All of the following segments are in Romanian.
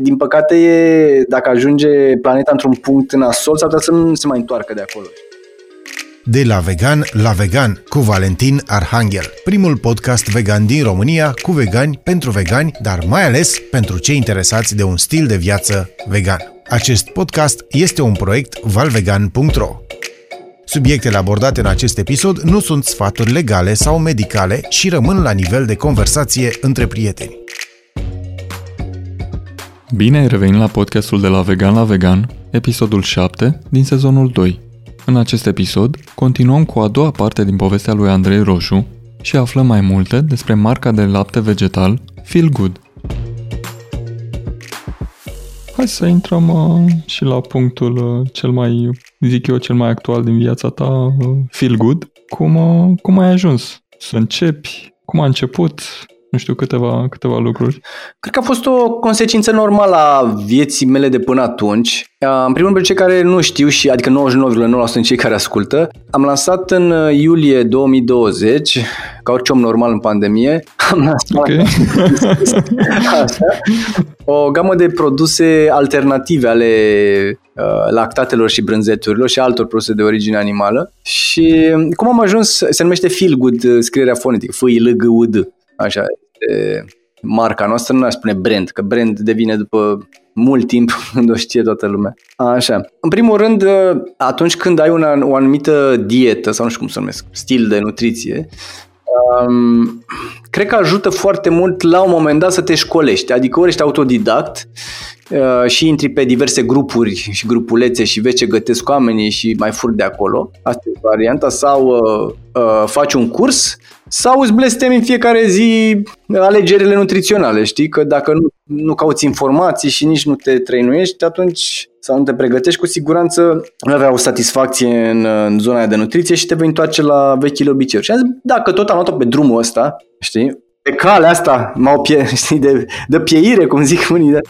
din păcate, e, dacă ajunge planeta într-un punct în asol, s-ar putea să nu se mai întoarcă de acolo. De la vegan la vegan cu Valentin Arhanghel, primul podcast vegan din România cu vegani pentru vegani, dar mai ales pentru cei interesați de un stil de viață vegan. Acest podcast este un proiect valvegan.ro. Subiectele abordate în acest episod nu sunt sfaturi legale sau medicale și rămân la nivel de conversație între prieteni. Bine ai revenit la podcastul de la Vegan la Vegan, episodul 7 din sezonul 2. În acest episod, continuăm cu a doua parte din povestea lui Andrei Roșu și aflăm mai multe despre marca de lapte vegetal Feel Good. Hai să intrăm uh, și la punctul uh, cel mai, zic eu, cel mai actual din viața ta, uh, Feel Good. Cum, uh, cum ai ajuns să începi? Cum a început? Nu știu, câteva, câteva lucruri. Cred că a fost o consecință normală a vieții mele de până atunci. În primul rând, cei care nu știu, și adică 99,9% din cei care ascultă, am lansat în uh, iulie 2020, ca orice om normal în pandemie, am lansat okay. așa, o gamă de produse alternative ale uh, lactatelor și brânzeturilor și altor produse de origine animală. Și cum am ajuns, se numește Feel Good, uh, scrierea fonetică, f i l g u d Așa, este marca noastră, nu aș spune brand, că brand devine după mult timp când o știe toată lumea. Așa. În primul rând, atunci când ai una, o anumită dietă, sau nu știu cum să numesc, stil de nutriție, um, cred că ajută foarte mult la un moment dat să te școlești. Adică ori ești autodidact uh, și intri pe diverse grupuri și grupulețe și vezi ce gătesc oamenii și mai fur de acolo. Asta e varianta. Sau uh, uh, faci un curs sau îți blestemi în fiecare zi alegerile nutriționale, știi? Că dacă nu, nu cauți informații și nici nu te trăinuiești, atunci sau nu te pregătești, cu siguranță nu avea o satisfacție în, în zona de nutriție și te vei întoarce la vechile obiceiuri. Și am zis, dacă tot am luat-o pe drumul ăsta, știi, pe calea asta m-au pie, știi, de, de pieire, cum zic unii. De,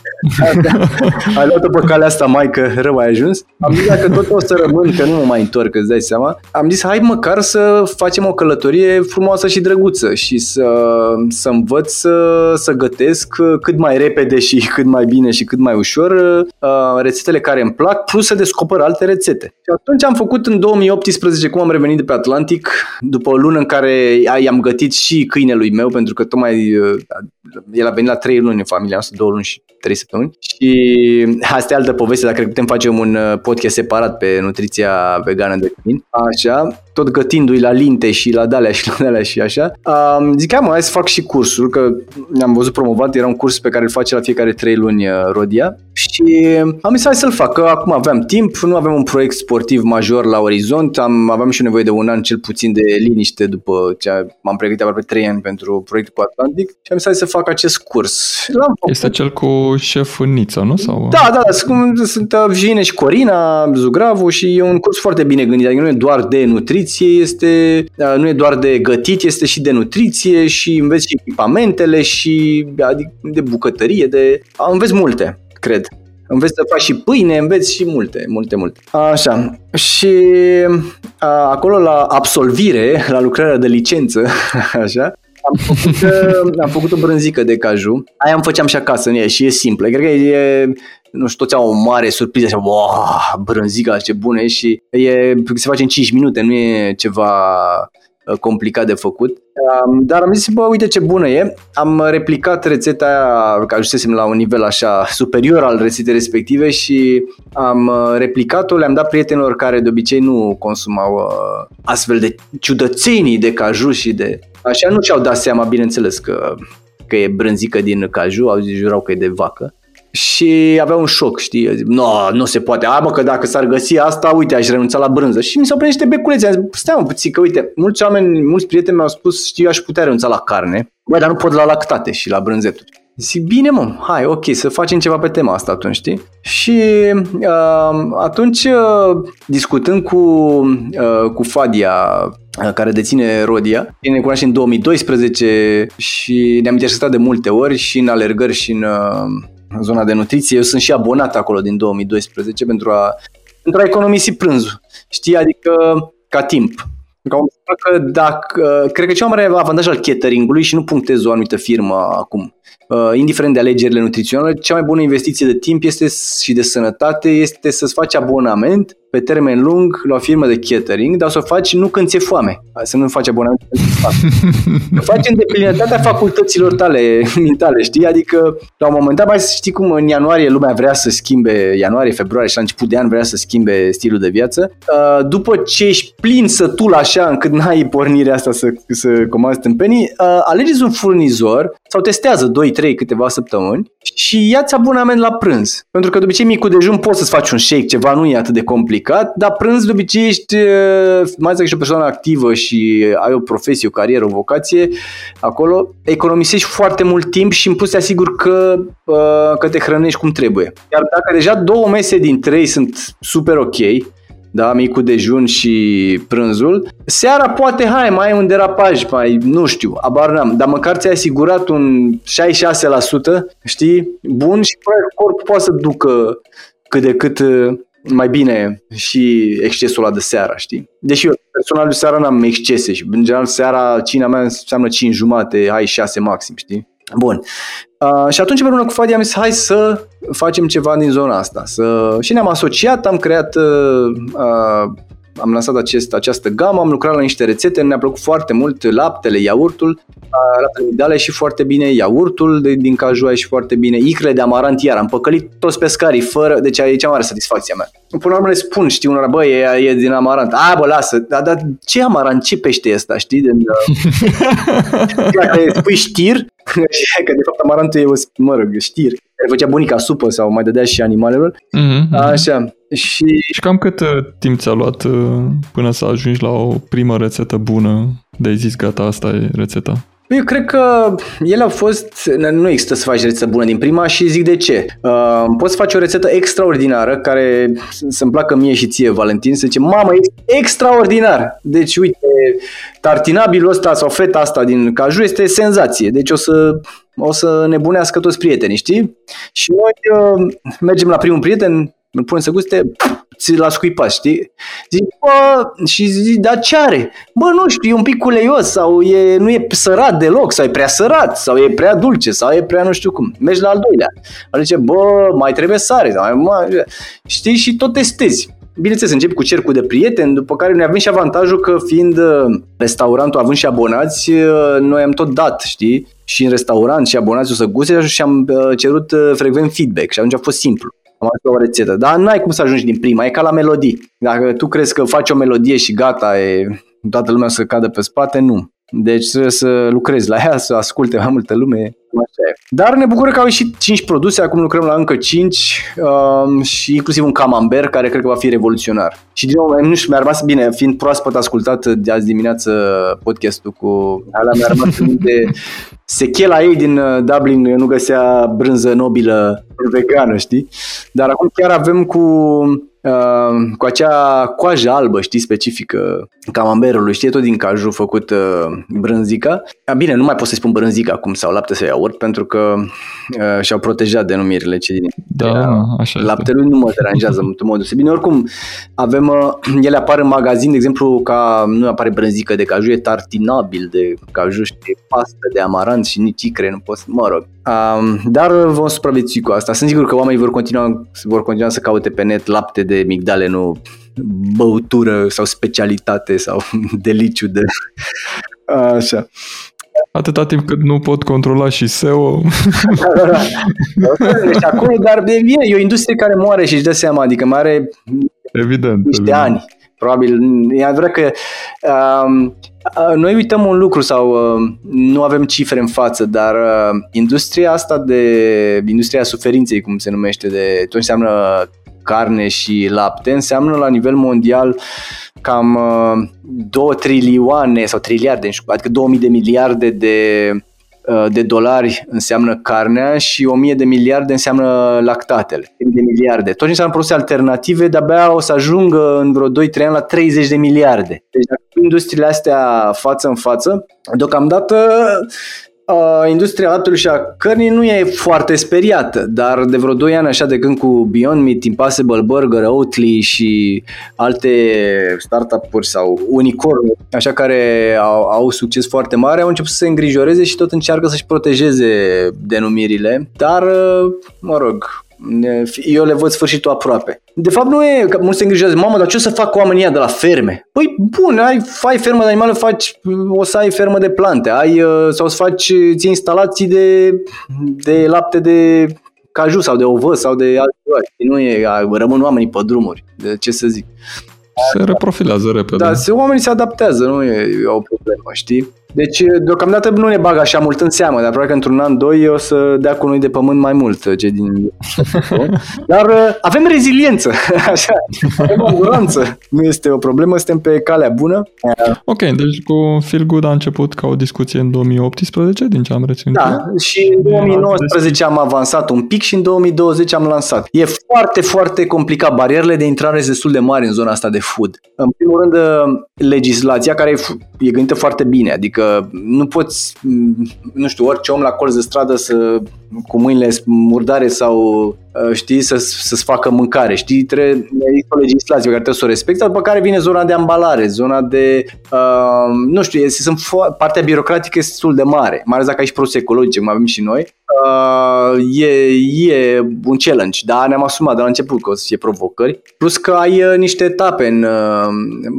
ai luat-o pe calea asta, mai că rău ai ajuns. Am zis, dacă tot o să rămân, că nu mă mai întorc, îți dai seama, am zis, hai măcar să facem o călătorie frumoasă și drăguță și să, să învăț să, să gătesc cât mai repede și cât mai bine și cât mai ușor uh, rețetele care îmi plac, plus să descoper alte rețete. Și atunci am făcut în 2018, cum am revenit de pe Atlantic, după o lună în care i-am gătit și câinelui meu, pentru că că tocmai uh, el a venit la trei luni în familia noastră, două luni și trei săptămâni. Și asta e altă poveste, dacă putem face un uh, podcast separat pe nutriția vegană de câini. Așa, tot gătindu-i la linte și la dalea și la dalea și așa. Um, zic, hai să fac și cursul, că am văzut promovat, era un curs pe care îl face la fiecare trei luni uh, Rodia. Și am zis, hai să-l fac, că acum aveam timp, nu avem un proiect sportiv major la orizont, am, aveam și nevoie de un an cel puțin de liniște după ce m-am pregătit aproape trei ani pentru proiectul cu Atlantic și am zis, hai să fac acest curs. L-am făcut. Este cel cu șeful Nița, nu? Sau... Da, da, da, sunt, sunt Vine și Corina, Zugravu și e un curs foarte bine gândit, adică nu e doar de nutriție, este, uh, nu e doar de gătit, este și de nutriție și înveți și echipamentele și adică de bucătărie, de... înveți multe cred. Înveți să faci și pâine, înveți și multe, multe, multe. Așa. Și a, acolo la absolvire, la lucrarea de licență, așa, am făcut, am făcut o brânzică de caju. Aia îmi făceam și acasă în ea și e simplă. Cred că e, nu știu, toți au o mare surpriză așa, wow, brânzica, ce bună e și e, se face în 5 minute, nu e ceva Uh, complicat de făcut. Dar am zis, bă, uite ce bună e. Am replicat rețeta aia, că ajunsesem la un nivel așa superior al rețetei respective și am uh, replicat-o, le-am dat prietenilor care de obicei nu consumau uh, astfel de ciudățenii de caju și de... Așa nu și-au dat seama, bineînțeles, că, că e brânzică din caju, au zis, jurau că e de vacă și avea un șoc, știi? Nu, no, nu se poate. A, mă, că dacă s-ar găsi asta, uite, aș renunța la brânză. Și mi s-au prins niște beculețe. Am zis, stai mă puțin, că uite, mulți oameni, mulți prieteni mi-au spus, știi, aș putea renunța la carne, bă, dar nu pot la lactate și la brânzeturi. Zic, bine mă, hai, ok, să facem ceva pe tema asta atunci, știi? Și uh, atunci, uh, discutând cu, uh, cu Fadia, uh, care deține Rodia, ne cunoaște în 2012 și ne-am interesat de multe ori și în alergări și în, uh, în zona de nutriție. Eu sunt și abonat acolo din 2012 pentru a, pentru a economisi prânzul. Știi, adică ca timp. Ca om că dacă, cred că cel mai mare avantaj al cateringului și nu punctez o anumită firmă acum, uh, indiferent de alegerile nutriționale, cea mai bună investiție de timp este și de sănătate este să-ți faci abonament pe termen lung la o firmă de catering, dar să o faci nu când ți-e foame. Să nu faci abonament Să faci în deplinătatea facultăților tale mentale, știi? Adică, la un moment dat, mai știi cum în ianuarie lumea vrea să schimbe, ianuarie, februarie și la început de an vrea să schimbe stilul de viață. Uh, după ce ești plin sătul așa încât n-ai pornirea asta să, să comanzi tâmpenii, uh, alegeți un furnizor sau testează 2-3 câteva săptămâni și ia-ți abonament la prânz. Pentru că de obicei micul dejun poți să-ți faci un shake, ceva nu e atât de complicat, dar prânz de obicei ești, mai ales că ești o persoană activă și ai o profesie, o carieră, o vocație, acolo economisești foarte mult timp și în plus te asigur că, că te hrănești cum trebuie. Iar dacă deja două mese din trei sunt super ok, da, micul dejun și prânzul. Seara poate, hai, mai e un derapaj, mai, nu știu, abar n-am, dar măcar ți-ai asigurat un 66%, știi, bun și corpul poate să ducă cât de cât uh, mai bine și excesul ăla de seara, știi? Deși eu personal de seara n-am excese și în general seara cina mea înseamnă 5 jumate, hai 6 maxim, știi? Bun. Uh, și atunci împreună cu Fadi am zis hai să facem ceva din zona asta. Să... Și ne-am asociat, am creat uh, uh, am lansat acest, această gamă, am lucrat la niște rețete, ne-a plăcut foarte mult laptele, iaurtul, laptele migdale și foarte bine, iaurtul de, din cajua și foarte bine, icrele de amarant iar, am păcălit toți pescarii fără, deci e cea mare satisfacția mea. Până la urmă le spun, știi, unora, bă, e, e din amarant. A, bă, lasă, dar, dar ce amarant, ce pește e ăsta, știi? Din, Dacă spui știr, că de fapt amarantul e, o, mă rog, știr, care făcea bunica supă sau mai dădea și animalelor. Mm-hmm. Așa. Și... și cam cât uh, timp ți-a luat uh, până să ajungi la o primă rețetă bună de ai zis gata, asta e rețeta? Eu cred că ele au fost, nu există să faci rețetă bună din prima și zic de ce. Uh, poți să faci o rețetă extraordinară care să-mi placă mie și ție, Valentin, să zice, mamă, e extraordinar. Deci, uite, tartinabilul ăsta sau feta asta din caju este senzație. Deci o să, o să nebunească toți prietenii, știi? Și noi uh, mergem la primul prieten, îl punem să guste, ți l-a scuipat, știi? Zic, bă, și zic, dar ce are? Bă, nu știu, e un pic culeios sau e, nu e sărat deloc, sau e prea sărat, sau e prea dulce, sau e prea nu știu cum. Mergi la al doilea. El zice, bă, mai trebuie sare, sau mai, mai, știi, și tot testezi. Bineînțeles, începi cu cercul de prieteni, după care noi avem și avantajul că fiind uh, restaurantul având și abonați, uh, noi am tot dat, știi? Și în restaurant și abonați o să guste și am uh, cerut frecvent feedback și atunci a fost simplu am o rețetă. Dar n-ai cum să ajungi din prima, e ca la melodii. Dacă tu crezi că faci o melodie și gata, e, toată lumea să cadă pe spate, nu. Deci trebuie să lucrezi la ea, să asculte mai multă lume. Așa e. Dar ne bucură că au ieșit 5 produse, acum lucrăm la încă 5 uh, um, și inclusiv un camembert care cred că va fi revoluționar. Și din nou, nu știu, mi-a rămas bine, fiind proaspăt ascultat de azi dimineață podcastul cu ala, mi-a rămas de sechela ei din uh, Dublin nu găsea brânză nobilă vegană, știi? Dar acum chiar avem cu Uh, cu acea coajă albă, știi, specifică camamberului, știi, tot din caju făcut uh, brânzica. A, bine, nu mai pot să spun brânzica acum sau lapte sau iaurt, pentru că uh, și-au protejat denumirile cei din da, așa Laptelui nu mă deranjează în mod deosebit. Bine, oricum, avem, uh, ele apar în magazin, de exemplu, ca nu apare brânzică de caju, e tartinabil de caju, știi, pastă de amarant și nici icre, nu pot să, mă rog. Um, dar vom supraviețui cu asta. Sunt sigur că oamenii vor continua, vor continua să caute pe net lapte de migdale, nu băutură sau specialitate sau deliciu de... Așa. Atâta timp cât nu pot controla și SEO. Da, da, da. Deci acolo, dar e bine, e o industrie care moare și își dă seama, adică mai are evident, niște evident. ani. Probabil, e adevărat că um, noi uităm un lucru sau uh, nu avem cifre în față, dar uh, industria asta de, industria suferinței, cum se numește, de tot înseamnă carne și lapte, înseamnă la nivel mondial cam 2 uh, trilioane sau triliarde, adică 2000 de miliarde de uh, de dolari înseamnă carnea și 1000 de miliarde înseamnă lactatele. De miliarde. Tot ce înseamnă produse alternative, de-abia o să ajungă în vreo 2-3 ani la 30 de miliarde. Deci dacă industriile astea față în față, deocamdată uh, industria laptelui și a cărnii nu e foarte speriată, dar de vreo 2 ani așa de când cu Beyond Meat, Impossible Burger, Oatly și alte startup-uri sau unicorn, așa care au, au succes foarte mare, au început să se îngrijoreze și tot încearcă să-și protejeze denumirile, dar, uh, mă rog, eu le văd sfârșitul aproape. De fapt nu e că mulți se îngrijează, mamă, dar ce o să fac oamenii de la ferme? Păi bun, ai, ai fermă de animale, faci, o să ai fermă de plante, ai, uh, sau să faci, ți instalații de, de lapte de caju sau de ovă sau de altceva. Nu e, rămân oamenii pe drumuri, de ce să zic. Se reprofilează repede. Da, se, oamenii se adaptează, nu e, e o problemă, știi? Deci, deocamdată nu ne bag așa mult în seamă, dar probabil că într-un an, doi, o să dea cu noi de pământ mai mult ce din... Dar uh, avem reziliență, așa, avem anduranță. Nu este o problemă, suntem pe calea bună. Ok, deci cu Feel Good a început ca o discuție în 2018, din ce am reținut. Da, și în 2019 am avansat un pic și în 2020 am lansat. E foarte, foarte complicat. Barierele de intrare sunt destul de mari în zona asta de food. În primul rând, uh, legislația care e gândită foarte bine, adică nu poți, nu știu, orice om la colț de stradă să, cu mâinile murdare sau uh, știi, să, să-ți facă mâncare, știi, trebuie, există o legislație pe care trebuie să o respecti, după care vine zona de ambalare, zona de, uh, nu știu, este, sunt fo- partea birocratică este destul de mare, mai ales dacă ai și produse ecologice, cum avem și noi, uh, e, e un challenge, dar ne-am asumat de la început că o să fie provocări, plus că ai uh, niște etape în, uh,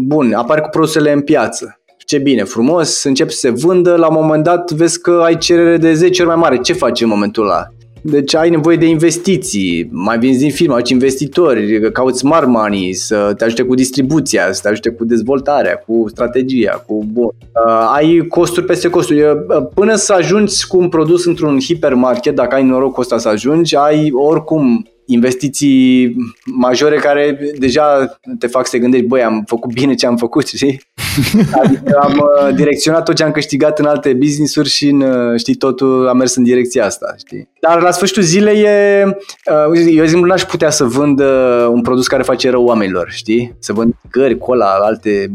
bun, apare cu produsele în piață, ce bine, frumos, încep să se vândă, la un moment dat vezi că ai cerere de 10 ori mai mare. Ce faci în momentul ăla? Deci ai nevoie de investiții, mai vinzi din firmă, ai investitori, cauți smart money, să te ajute cu distribuția, să te ajute cu dezvoltarea, cu strategia, cu bun. Uh, ai costuri peste costuri. Uh, până să ajungi cu un produs într-un hipermarket, dacă ai norocul ăsta să ajungi, ai oricum investiții majore care deja te fac să te gândești, băi, am făcut bine ce am făcut, știi? Adică am uh, direcționat tot ce am câștigat în alte business-uri și, în, uh, știi, totul a mers în direcția asta, știi? Dar la sfârșitul zilei e, uh, eu zic, n-aș putea să vând un produs care face rău oamenilor, știi? Să vând gări, cola, alte,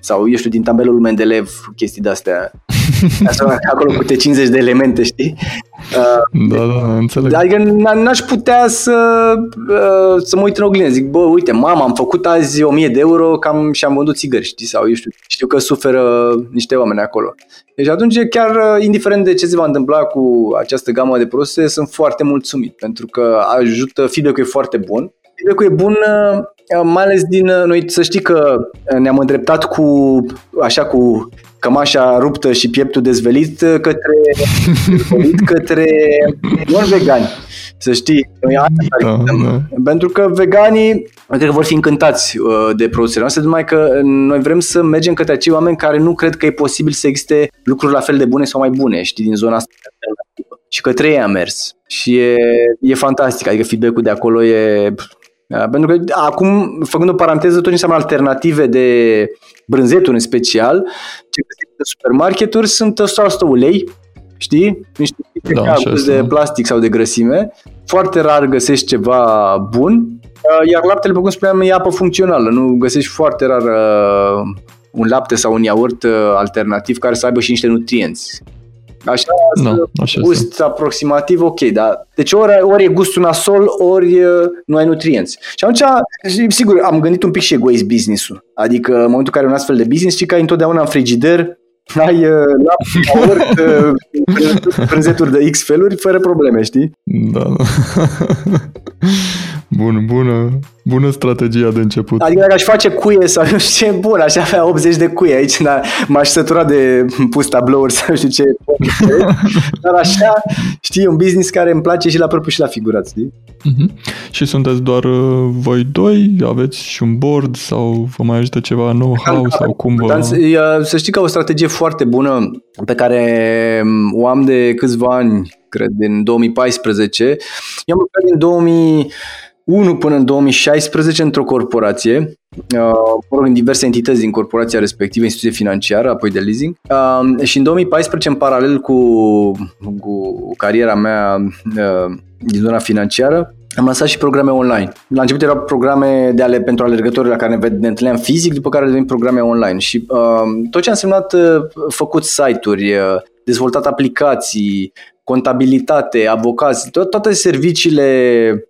sau eu știu, din tabelul Mendeleev, chestii de-astea. Acolo cu 50 de elemente, știi? Da, da, înțeleg. Adică n-aș putea să, să mă uit în oglindă. Zic, bă, uite, mama, am făcut azi 1000 de euro cam și am vândut țigări, știi? Sau eu știu, știu că suferă niște oameni acolo. Deci atunci, chiar indiferent de ce se va întâmpla cu această gamă de produse, sunt foarte mulțumit pentru că ajută, feedback-ul e foarte bun. Feedback-ul e bun mai ales din, noi să știi că ne-am îndreptat cu, așa cu cămașa ruptă și pieptul dezvelit către, către non-vegani. Să știi, noi da, da. Pentru că veganii cred că vor fi încântați uh, de produsele noastre, numai că noi vrem să mergem către acei oameni care nu cred că e posibil să existe lucruri la fel de bune sau mai bune, știi, din zona asta și către ei am mers. Și e, e fantastic, adică feedback-ul de acolo e da, pentru că acum, făcând o paranteză, tot ce înseamnă alternative de brânzeturi în special, ce găsiți în supermarketuri sunt 100% ulei, știi? Niște da, de plastic sau de grăsime. Foarte rar găsești ceva bun, uh, iar laptele, cum spuneam, e apă funcțională. Nu găsești foarte rar uh, un lapte sau un iaurt uh, alternativ care să aibă și niște nutrienți. Așa, no, așa gust sunt. aproximativ ok, da. Deci ori, ori e gustul nasol, ori nu ai nutrienți. Și atunci, sigur, am gândit un pic și egoist business-ul. Adică în momentul în care un astfel de business, știi că ai întotdeauna în frigider ai uh, lapte, uh, prânzeturi de X feluri fără probleme, știi? Da, da. Bun, bună, bună strategia de început. Adică dacă aș face cuie sau nu știu ce, bun, aș avea 80 de cuie aici, dar m-aș sătura de pus tablouri sau nu știu ce. dar așa, știi, un business care îmi place și la propriu și la figurat, știi? Uh-huh. Și sunteți doar uh, voi doi? Aveți și un board sau vă mai ajută ceva know-how da, sau cum vă... Să știi că o strategie foarte bună pe care um, o am de câțiva ani, cred, din 2014. Eu am lucrat din 2001 până în 2016 într-o corporație, uh, în diverse entități din corporația respectivă, instituție financiară, apoi de leasing. Uh, și în 2014, în paralel cu, cu cariera mea uh, din zona financiară, am lansat și programe online. La început erau programe de ale, pentru alergători la care ne, ne întâlneam fizic, după care devenit programe online. Și uh, tot ce a însemnat uh, făcut site-uri, uh, dezvoltat aplicații, contabilitate, avocați, to- toate serviciile uh,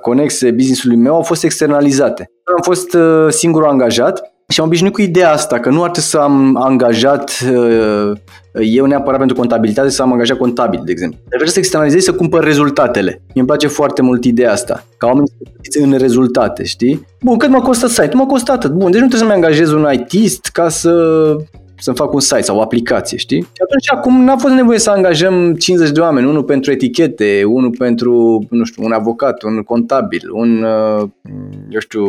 conexe business-ului meu au fost externalizate. Am fost uh, singurul angajat și am obișnuit cu ideea asta, că nu ar trebui să am angajat uh, eu neapărat pentru contabilitate, să am angajat contabil, de exemplu. Dar vreau să externalizez să cumpăr rezultatele. Mie îmi place foarte mult ideea asta, ca oamenii să în rezultate, știi? Bun, cât mă costă site? Nu mă costă atât. Bun, deci nu trebuie să-mi angajez un ITist ca să să-mi fac un site sau o aplicație, știi? Și atunci acum n-a fost nevoie să angajăm 50 de oameni, unul pentru etichete, unul pentru, nu știu, un avocat, un contabil, un, uh, eu știu,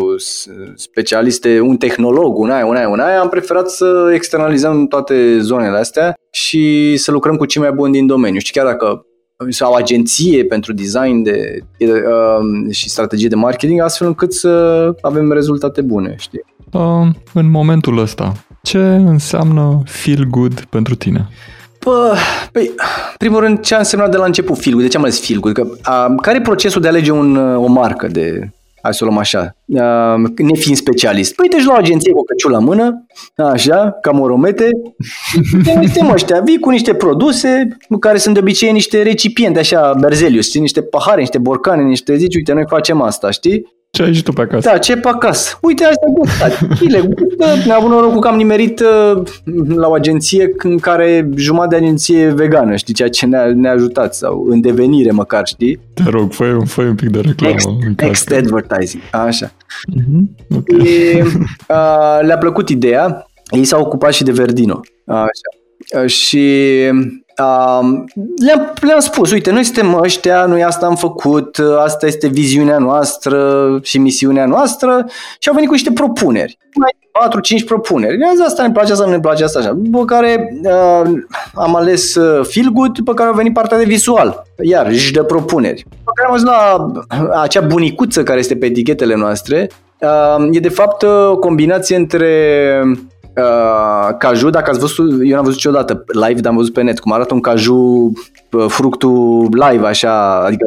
specialiste, un tehnolog, un aia, un aia, un aia. Am preferat să externalizăm toate zonele astea și să lucrăm cu cei mai buni din domeniu. Și chiar dacă sau agenție pentru design de, uh, și strategie de marketing, astfel încât să avem rezultate bune, știi? Uh, în momentul ăsta, ce înseamnă feel good pentru tine? Bă, păi, primul rând, ce a însemnat de la început feel good? De ce am ales feel good? Că, a, care e procesul de a alege un, o marcă de, hai să o luăm așa, a, nefiind specialist? Păi te la o agenție cu căciul la mână, așa, ca moromete, suntem ăștia, vii cu niște produse care sunt de obicei niște recipiente, așa, Berzelius, niște pahare, niște borcane, niște zici, uite, noi facem asta, știi? Ce ai și tu pe acasă? Da, ce pe acasă? Uite, asta gustat. Chile, gustă. Ne-a avut norocul că am nimerit uh, la o agenție în care jumătate de agenție vegană, știi, ceea ce ne-a, ne-a ajutat, sau în devenire măcar, știi? Te rog, fă un, fă un pic de reclamă. Next, next advertising, așa. Uh-huh. Okay. E, uh, le-a plăcut ideea, ei s-au ocupat și de Verdino, așa. Și Um, le-am, le-am spus, uite, noi suntem ăștia, noi asta am făcut, asta este viziunea noastră și misiunea noastră și au venit cu niște propuneri. Mai 4-5 propuneri. Ne-am zis, asta ne place, asta nu ne place, asta așa. După care uh, am ales uh, Feel Good, după care a venit partea de visual. Iar, și de propuneri. După care am ajuns la acea bunicuță care este pe etichetele noastre. Uh, e de fapt o combinație între uh, caju, dacă ați văzut, eu n-am văzut niciodată live, dar am văzut pe net cum arată un caju, uh, fructul live, așa, adică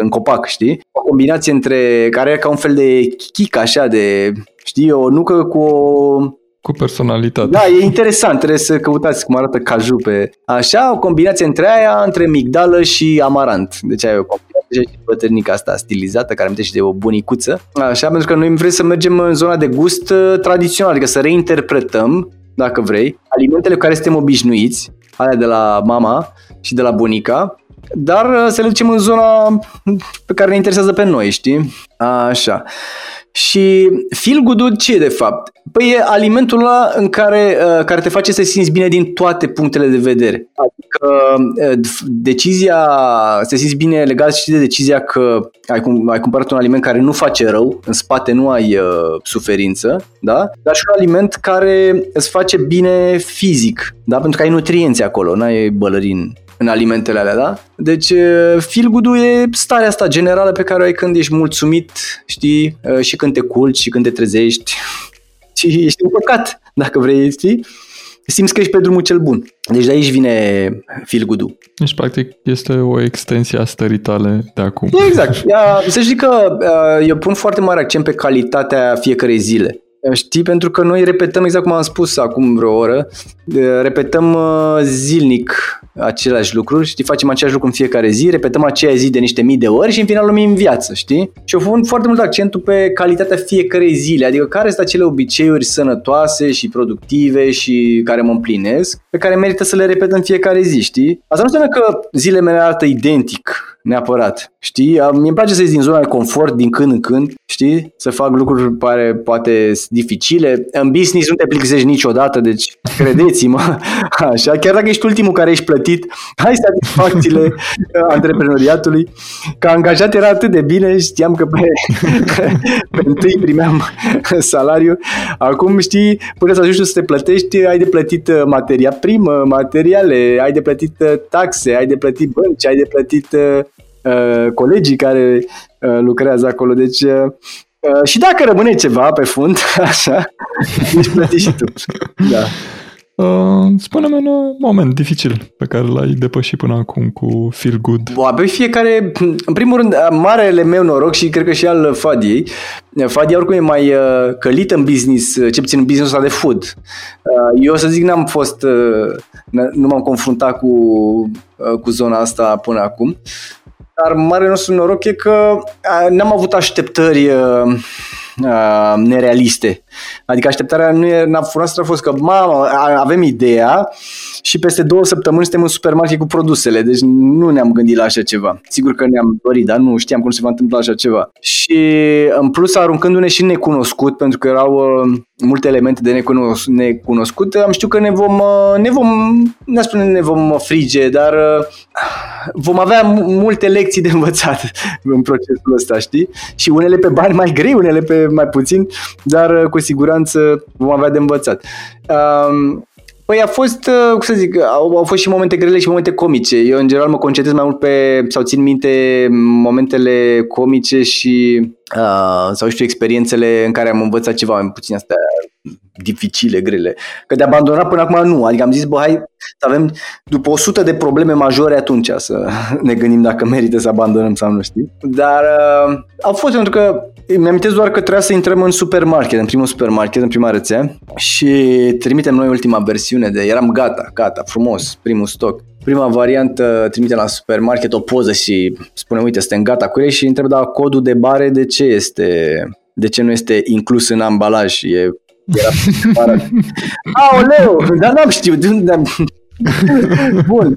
în copac, știi? O combinație între, care e ca un fel de chic, așa, de, știi, o nucă cu o cu personalitate. Da, e interesant, trebuie să căutați cum arată caju pe... Așa, o combinație între aia, între migdală și amarant. Deci ai o combinație și bătrânica asta stilizată, care amintește de o bunicuță. Așa, pentru că noi vrem să mergem în zona de gust uh, tradițional, adică să reinterpretăm, dacă vrei, alimentele cu care suntem obișnuiți, alea de la mama și de la bunica, dar uh, să le ducem în zona pe care ne interesează pe noi, știi? Așa. Și feel good ce e de fapt? Păi e alimentul ăla în care, uh, care te face să simți bine din toate punctele de vedere. Adică uh, decizia, să te simți bine legat și de decizia că ai, cum, ai cumpărat un aliment care nu face rău, în spate nu ai uh, suferință, da? dar și un aliment care îți face bine fizic, da? pentru că ai nutrienți acolo, n-ai bălărin în alimentele alea, da? Deci feel good e starea asta generală pe care o ai când ești mulțumit, știi, și când te culci și când te trezești și ești împăcat, dacă vrei, știi? Simți că ești pe drumul cel bun. Deci de aici vine feel good Deci, practic, este o extensie a stării tale de acum. Exact. Să știi că eu pun foarte mare accent pe calitatea fiecarei zile. Știi, pentru că noi repetăm, exact cum am spus acum vreo oră, repetăm zilnic aceleași lucruri, știi, facem același lucru în fiecare zi, repetăm aceeași zi de niște mii de ori și în final lumii în viață, știi? Și eu pun foarte mult accentul pe calitatea fiecarei zile, adică care sunt acele obiceiuri sănătoase și productive și care mă împlinesc, pe care merită să le repet în fiecare zi, știi? Asta nu înseamnă că zilele mele arată identic, neapărat. Știi? mi îmi place să ies din zona de confort din când în când, știi? Să fac lucruri pare poate dificile. În business nu te plictisești niciodată, deci credeți-mă, așa, chiar dacă ești ultimul care ești plătit, hai satisfacțiile antreprenoriatului. Ca angajat era atât de bine, știam că pe, pe întâi primeam salariu. Acum, știi, până să ajungi să te plătești, ai de plătit uh, materia primă, materiale, ai de plătit uh, taxe, ai de plătit bănci, ai de plătit uh, Uh, colegii care uh, lucrează acolo. Deci, uh, și dacă rămâne ceva pe fund, așa, ești plătit și tu. Da. Uh, spune-mi un uh, moment dificil pe care l-ai depășit până acum cu Feel Good. Bă, pe fiecare, în primul rând, marele meu noroc și cred că și al Fadiei, Fadia oricum e mai uh, călit în business, ce puțin în business ăsta de food. Uh, eu să zic n-am fost, uh, nu m-am confruntat cu, uh, cu zona asta până acum, dar mare nostru noroc e că uh, n-am avut așteptări uh, uh, nerealiste. Adică așteptarea nu e, noastră a fost că, mamă, avem ideea și peste două săptămâni suntem în supermarket cu produsele, deci nu ne-am gândit la așa ceva. Sigur că ne-am dorit, dar nu știam cum se va întâmpla așa ceva. Și în plus, aruncându-ne și necunoscut, pentru că erau uh, multe elemente de necunos- necunoscut, am știut că ne vom, uh, ne vom, ne spune, ne vom frige, dar uh, vom avea multe lecții de învățat în procesul ăsta, știi? Și unele pe bani mai grei, unele pe mai puțin, dar cu siguranță vom avea de învățat. Um, Păi a fost, uh, cum să zic, au, au fost și momente grele și momente comice. Eu în general mă concentrez mai mult pe, sau țin minte momentele comice și, uh, sau știu, experiențele în care am învățat ceva, mai puțin astea dificile, grele. Că de abandonat până acum nu. Adică am zis, bă, hai să avem, după 100 de probleme majore atunci să ne gândim dacă merită să abandonăm sau nu știi. Dar uh, au fost pentru că mi-am doar că trebuia să intrăm în supermarket, în primul supermarket, în prima rețea și trimitem noi ultima versiune de, eram gata, gata, frumos, primul stoc. Prima variantă trimitem la supermarket o poză și spune, uite, suntem gata cu ei și întreb, da, codul de bare de ce este, de ce nu este inclus în ambalaj? E era Aoleu, dar n-am știut. De unde Bun.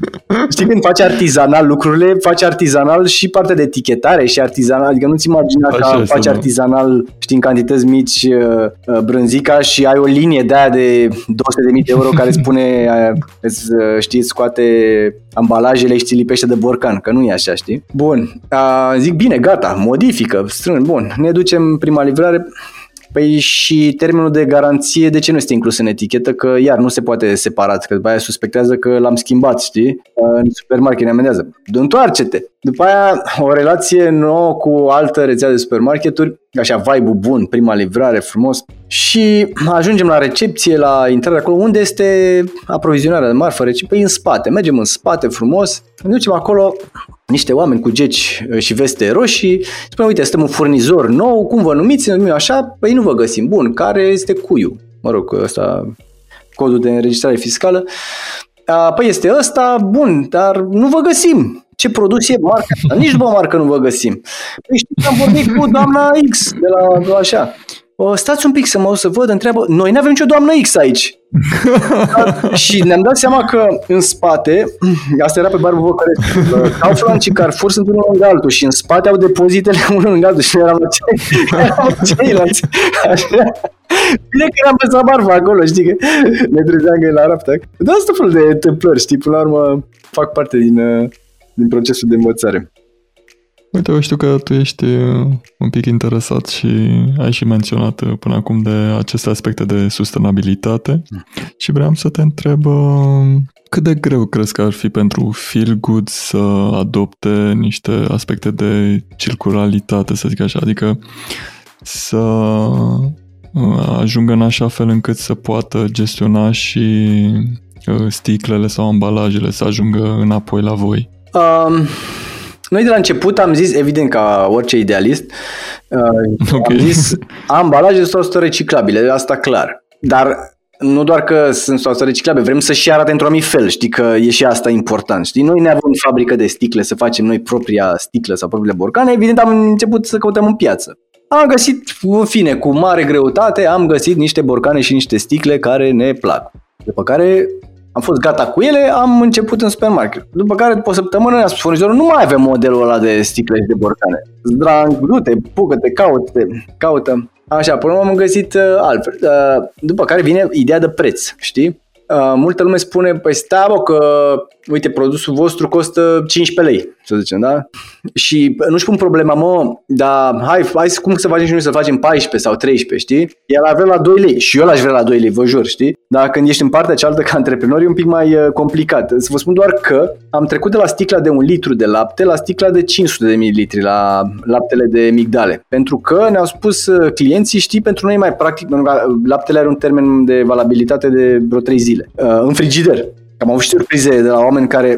Știi când faci artizanal lucrurile, faci artizanal și partea de etichetare și artizanal, adică nu-ți imagina că faci da. artizanal, știi, în cantități mici uh, uh, brânzica și ai o linie de aia de 200.000 de euro care spune, uh, îți, știi, scoate ambalajele și ți lipește de borcan, că nu e așa, știi? Bun, zic bine, gata, modifică, strâng, bun, ne ducem prima livrare, Păi și termenul de garanție, de ce nu este inclus în etichetă? Că iar nu se poate separat, că după aia suspectează că l-am schimbat, știi? În supermarket ne amendează. Întoarce-te! După aia o relație nouă cu altă rețea de supermarketuri, așa vibe bun, prima livrare frumos și ajungem la recepție, la intrare acolo, unde este aprovizionarea de marfă, recepție, păi în spate, mergem în spate frumos, ne ducem acolo, niște oameni cu geci uh, și veste roșii, spune, uite, suntem un furnizor nou, cum vă numiți? Nu așa? Păi nu vă găsim. Bun, care este cuiu? Mă rog, ăsta, codul de înregistrare fiscală. Păi este ăsta, bun, dar nu vă găsim. Ce produs e marca asta? Nici după marcă nu vă găsim. Păi știu, am vorbit cu doamna X de la așa. O, stați un pic să mă să văd, întreabă, noi nu avem nicio doamnă X aici. și ne-am dat seama că în spate, asta era pe Barbu Văcărescu, Kaufland și Carrefour sunt unul lângă altul și în spate au depozitele unul lângă altul și eram la, ce, ceilalți. Așa. Bine că eram pe Barbu acolo, știi că ne trezeam că e la Raptac. Dar asta fel de întâmplări, știi, până la urmă fac parte din, uh, din procesul de învățare. Uite, eu știu că tu ești uh, un pic interesat și ai și menționat uh, până acum de aceste aspecte de sustenabilitate mm. și vreau să te întreb uh, cât de greu crezi că ar fi pentru Feel Good să adopte niște aspecte de circularitate, să zic așa, adică să ajungă în așa fel încât să poată gestiona și sticlele sau ambalajele să ajungă înapoi la voi? Um, noi de la început am zis, evident ca orice idealist, uh, okay. am zis ambalaje sunt reciclabile, asta clar. Dar nu doar că sunt sau reciclabile, vrem să și arate într-un anumit fel, știi că e și asta important, știi? Noi ne avem fabrică de sticle să facem noi propria sticlă sau propriile borcane, evident am început să căutăm în piață. Am găsit, în fine, cu mare greutate, am găsit niște borcane și niște sticle care ne plac. După care am fost gata cu ele, am început în supermarket. După care, după o săptămână, a spus furnizorul, nu mai avem modelul ăla de sticle și de borcane. Zdrang, du-te, pucă-te, caută-te, caută. Așa, până am găsit uh, altfel. Uh, după care vine ideea de preț, știi? Uh, multă lume spune, păi stai bă, că uite, produsul vostru costă 15 lei, să zicem, da? Și nu-și pun problema, mă, dar hai, hai cum să facem și noi să facem 14 sau 13, știi? El ar vrea la 2 lei și eu l-aș vrea la 2 lei, vă jur, știi? Dar când ești în partea cealaltă ca antreprenor e un pic mai uh, complicat. Să vă spun doar că am trecut de la sticla de un litru de lapte la sticla de 500 de mililitri la laptele de migdale. Pentru că ne-au spus uh, clienții, știi, pentru noi e mai practic, pentru că laptele are un termen de valabilitate de vreo 3 zile. Uh, în frigider. Am avut și surprize de la oameni care,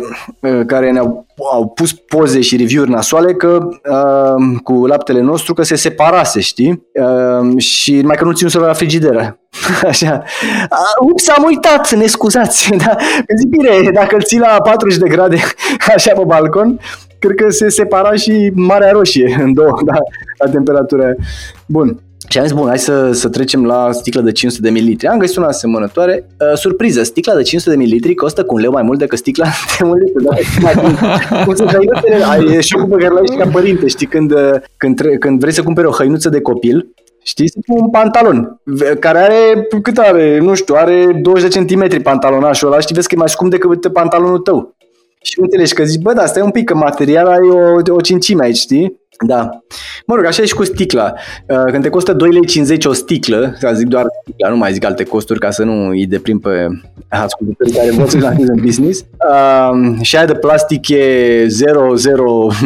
care ne-au au pus poze și review-uri nasoale că, uh, cu laptele nostru că se separase, știi? Uh, și mai că nu ținuseră la frigideră. Așa. Uh, ups, am uitat, ne scuzați. Da? Zic, bine, dacă îl ții la 40 de grade așa pe balcon, cred că se separa și Marea Roșie în două, da, la temperatură. Bun. Și am zis, bun, hai să, să trecem la sticla de 500 de mililitri. Am găsit una asemănătoare. Uh, surpriză, sticla de 500 de mililitri costă cu un leu mai mult decât sticla de un litru. Da? Cum să e șocul pe care l-ai și ca părinte, știi, când, uh, când, când vrei să cumperi o hăinuță de copil, Știi? Un pantalon care are, cât are, nu știu, are 20 de centimetri pantalonașul ăla și vezi că e mai scump decât pantalonul tău. Și înțelegi că zici, bă, da, stai un pic, că materiala e o, o cincime aici, știi? Da. Mă rog, așa e și cu sticla. Uh, când te costă 2,50 lei o sticlă, să zic doar sticla, nu mai zic alte costuri ca să nu îi deprim pe ascultătorii care vor să în business. Uh, și aia de plastic e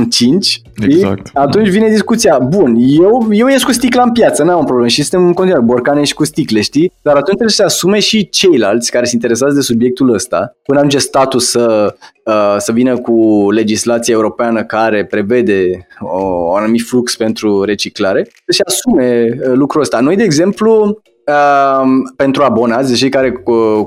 005. Exact. Atunci vine discuția. Bun, eu, eu ies cu sticla în piață, n-am o problemă și suntem în continuare borcane și cu sticle, știi? Dar atunci trebuie să se asume și ceilalți care sunt interesați de subiectul ăsta, până ajunge statul să, uh, să vină cu legislația europeană care prevede o un anumit flux pentru reciclare, să-și asume uh, lucrul ăsta. Noi, de exemplu, um, pentru abonați, cei care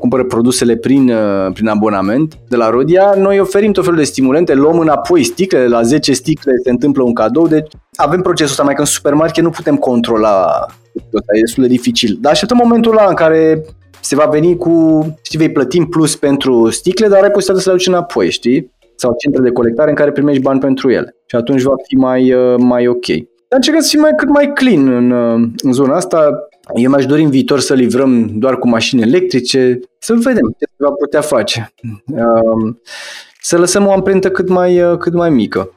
cumpără produsele prin, uh, prin abonament de la Rodia, noi oferim tot felul de stimulente, luăm înapoi sticle, la 10 sticle se întâmplă un cadou, deci avem procesul ăsta, mai că în supermarket nu putem controla asta, e destul de dificil. Dar așteptăm momentul ăla în care se va veni cu, știi, vei plăti în plus pentru sticle, dar ai posibilitatea să le aduci înapoi, știi? Sau centre de colectare în care primești bani pentru ele. Și atunci va fi mai, uh, mai ok. Dar încercăm să fim mai, cât mai clean în, uh, în zona asta. Eu mi-aș dori în viitor să livrăm doar cu mașini electrice, să vedem ce se va putea face. Um, să lăsăm o amprentă cât mai, uh, cât mai mică.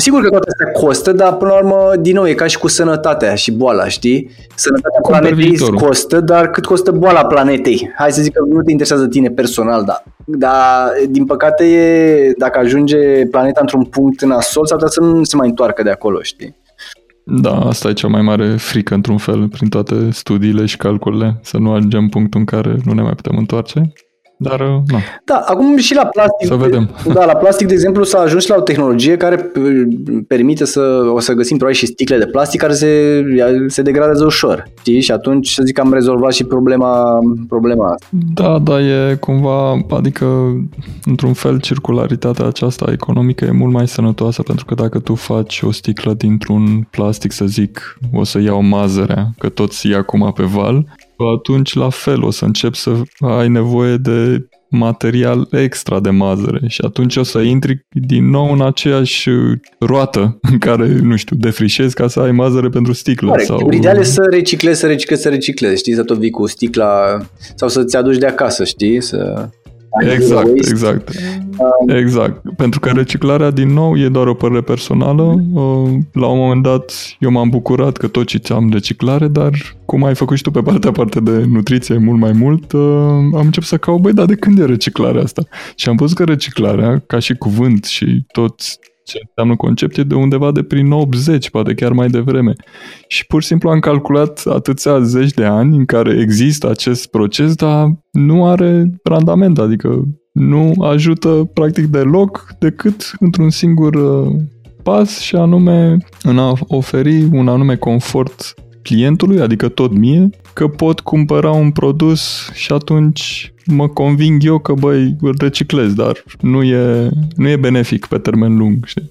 Sigur că toate astea costă, dar până la urmă, din nou, e ca și cu sănătatea și boala, știi? Sănătatea Cum planetei costă, dar cât costă boala planetei? Hai să zic că nu te interesează tine personal, da. Dar, din păcate, e, dacă ajunge planeta într-un punct în asol, s-ar putea să nu se mai întoarcă de acolo, știi? Da, asta e cea mai mare frică, într-un fel, prin toate studiile și calculele, să nu ajungem în punctul în care nu ne mai putem întoarce. Dar, uh, nu. Da, acum și la plastic. Să vedem. Da, la plastic, de exemplu, s-a ajuns la o tehnologie care uh, permite să, o să găsim probabil și sticle de plastic care se, se degradează ușor. Știi? Și atunci, să zic că am rezolvat și problema, problema asta. Da, da, e cumva, adică, într-un fel, circularitatea aceasta economică e mult mai sănătoasă, pentru că dacă tu faci o sticlă dintr-un plastic, să zic, o să iau mazărea, că tot se ia acum pe val, atunci la fel o să încep să ai nevoie de material extra de mazăre și atunci o să intri din nou în aceeași roată în care, nu știu, defrișezi ca să ai mazăre pentru sticlă. Corect. Sau... Ideal e să reciclezi, să reciclezi, să reciclezi, știi, să tot vii cu sticla sau să-ți aduci de acasă, știi, să... Exact, exact. Um, exact. Pentru că reciclarea, din nou, e doar o părere personală. Uh, la un moment dat, eu m-am bucurat că tot ce am reciclare, dar cum ai făcut și tu pe partea parte de nutriție mult mai mult, uh, am început să caut, băi, dar de când e reciclarea asta? Și am văzut că reciclarea, ca și cuvânt și tot ce înseamnă concept e de undeva de prin 80, poate chiar mai devreme. Și pur și simplu am calculat atâția zeci de ani în care există acest proces, dar nu are randament, adică nu ajută practic deloc decât într-un singur uh, pas și anume în a oferi un anume confort clientului, adică tot mie, că pot cumpăra un produs și atunci mă conving eu că, băi, îl reciclez, dar nu e, nu e benefic pe termen lung, știi?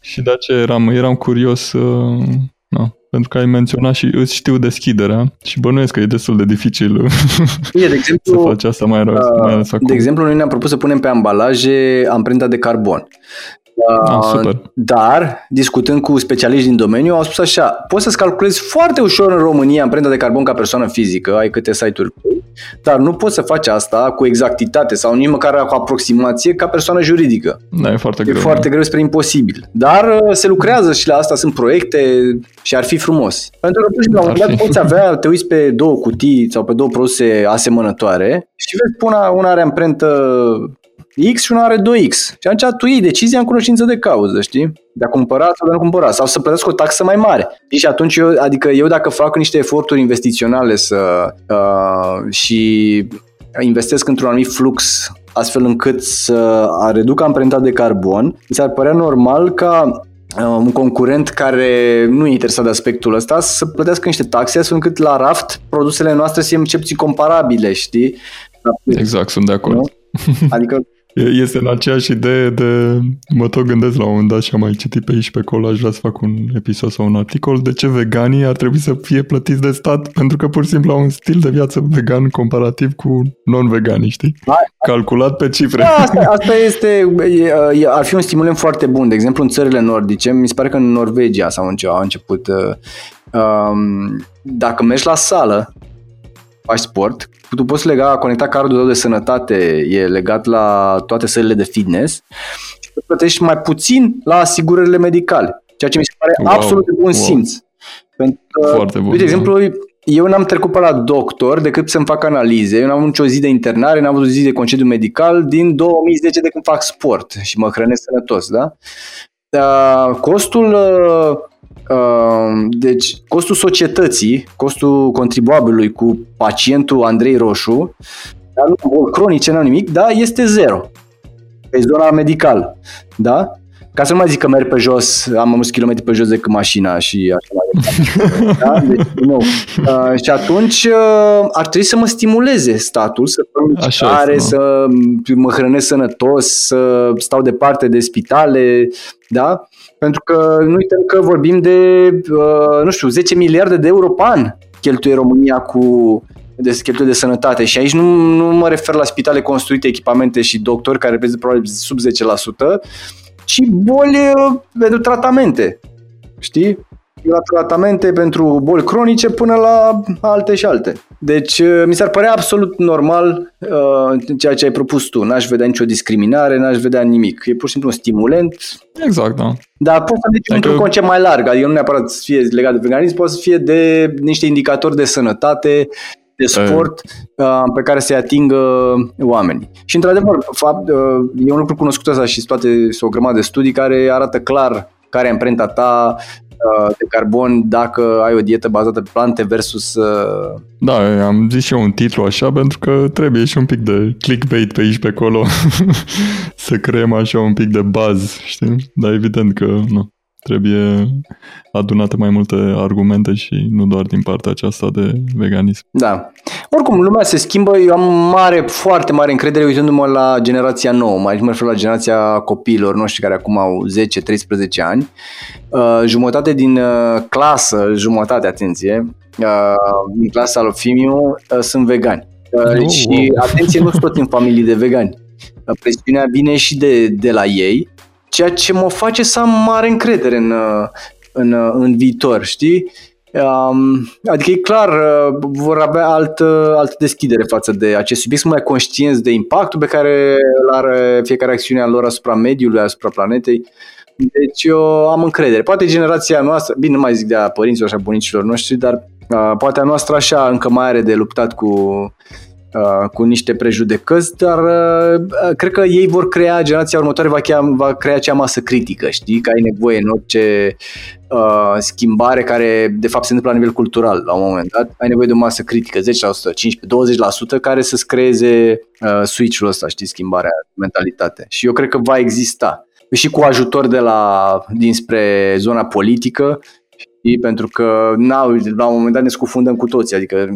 Și de aceea eram, eram curios, uh, na, pentru că ai menționat și îți știu deschiderea și bănuiesc că e destul de dificil e, de exemplu, să faci asta mai rău. Uh, mai ales acum. De exemplu, noi ne-am propus să punem pe ambalaje amprenta de carbon. Ah, super. Dar, discutând cu specialiști din domeniu, au spus așa, poți să-ți calculezi foarte ușor în România amprenta de carbon ca persoană fizică, ai câte site-uri Dar nu poți să faci asta cu exactitate sau nici măcar cu aproximație ca persoană juridică. Da, e foarte E greu. foarte greu spre imposibil. Dar uh, se lucrează și la asta, sunt proiecte și ar fi frumos. Pentru că, pur și simplu, la un Ar moment dat fi. poți avea, te uiți pe două cutii sau pe două produse asemănătoare și vezi, una, una are amprentă X și una are 2X. Și atunci tu iei decizia în cunoștință de cauză, știi? De a cumpăra sau de a nu cumpăra. Sau să plătesc o taxă mai mare. Și atunci, eu, adică eu dacă fac niște eforturi investiționale să, uh, și investesc într-un anumit flux astfel încât să reduc amprenta de carbon, mi s-ar părea normal ca uh, un concurent care nu e interesat de aspectul ăsta să plătească niște taxe astfel încât la raft produsele noastre să fie în puțin comparabile, știi? Exact, sunt de acord. Nu? Adică E- Este în aceeași idee de... Mă tot gândesc la un moment dat și am mai citit pe aici și pe acolo, aș vrea să fac un episod sau un articol de ce veganii ar trebui să fie plătiți de stat pentru că pur și simplu au un stil de viață vegan comparativ cu non-veganii, știi? Hai. Calculat pe cifre. Da, asta, asta este, e, e, ar fi un stimulant foarte bun. De exemplu, în țările nordice, mi se pare că în Norvegia sau în ce a început, uh, um, dacă mergi la sală, faci sport, tu poți lega, conecta cardul tău de sănătate, e legat la toate sălile de fitness și tu plătești mai puțin la asigurările medicale, ceea ce mi se pare Wow, absolut de bun wow. simț. Pentru că, Foarte bun, uite, de da. exemplu, eu n-am trecut pe la doctor decât să-mi fac analize. Eu n-am avut nicio zi de internare, n-am avut o zi de concediu medical din 2010 de când fac sport și mă hrănesc sănătos, da? Uh, costul uh, uh, deci costul societății, costul contribuabilului cu pacientul Andrei Roșu, dar nu boli cronice, n-am nimic, da, este zero pe zona medicală, da? Ca să nu mai zic că merg pe jos, am mai mulți kilometri pe jos decât mașina și așa mai departe. Da? Deci, din nou. Uh, și atunci uh, ar trebui să mă stimuleze statul să fac Așa mișcare, este, să mă hrănesc sănătos, să stau departe de spitale, da? Pentru că nu uităm că vorbim de, uh, nu știu, 10 miliarde de euro pe an cheltuie România cu de cheltuie de sănătate și aici nu, nu mă refer la spitale construite, echipamente și doctori care reprezintă probabil sub 10%, ci boli uh, pentru tratamente, știi? La tratamente pentru boli cronice până la alte și alte. Deci uh, mi s-ar părea absolut normal uh, ceea ce ai propus tu. N-aș vedea nicio discriminare, n-aș vedea nimic. E pur și simplu un stimulent Exact, da. dar poți să mergi Adică- într-un concept mai larg, adică nu neapărat să fie legat de veganism, poate să fie de niște indicatori de sănătate, de sport uh, pe care să-i atingă oamenii. Și într-adevăr, fapt, uh, e un lucru cunoscut asta și toate sunt o grămadă de studii care arată clar care e amprenta ta uh, de carbon dacă ai o dietă bazată pe plante versus uh, Da, am zis și eu un titlu așa pentru că trebuie și un pic de clickbait pe aici pe acolo să creăm așa un pic de buzz, știi? Dar evident că nu. Trebuie adunate mai multe argumente și nu doar din partea aceasta de veganism. Da. Oricum, lumea se schimbă. Eu am mare, foarte mare încredere uitându-mă la generația nouă. Mai mă refer la generația copiilor noștri care acum au 10-13 ani. Uh, jumătate din uh, clasă, jumătate, atenție, uh, din clasa lui Fimiu uh, sunt vegani. Uh, Oh, și, wow. atenție, nu sunt tot în familii de vegani. Uh, presiunea vine și de, de la ei, ceea ce mă face să am mare încredere în, uh, în, uh, în viitor, știi? Um, adică e clar, uh, vor avea altă, altă deschidere față de acest subiect, sunt mai conștienți de impactul pe care îl are fiecare acțiune a lor asupra mediului, asupra planetei. Deci eu am încredere. Poate generația noastră, bine, nu mai zic de a părinților și a bunicilor noștri, dar uh, poate a noastră așa încă mai are de luptat cu, uh, cu niște prejudecăți, dar uh, cred că ei vor crea, generația următoare va crea, va crea acea masă critică, știi, că ai nevoie în orice uh, schimbare care de fapt se întâmplă la nivel cultural la un moment dat, ai nevoie de o masă critică, 10%, 15%, 20% care să-ți creeze uh, switch-ul ăsta, știi, schimbarea de mentalitate. Și eu cred că va exista. Și cu ajutor de la, dinspre zona politică, știi, pentru că na, la un moment dat ne scufundăm cu toții, adică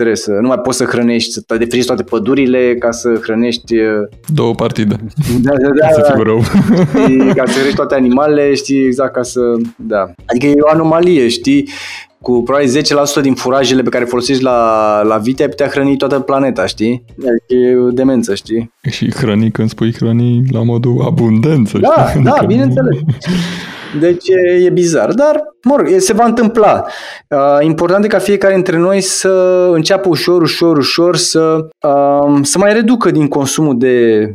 trebuie să, nu mai poți să hrănești, să defriști toate pădurile ca să hrănești uh, Două partide, da, da, da, să da, fiu rău. știi, ca să hrănești toate animalele, știi, exact ca să, da. Adică e o anomalie, știi, cu probabil 10% din furajele pe care folosești la, la vite ai putea hrăni toată planeta, știi? Adică e o demență, știi? și hrăni, când spui hrăni, la modul abundență. Da, știi? da, Adică bineînțeles. Deci e, e bizar, dar mă rog, se va întâmpla. Uh, important e ca fiecare dintre noi să înceapă ușor, ușor, ușor să, uh, să mai reducă din consumul de,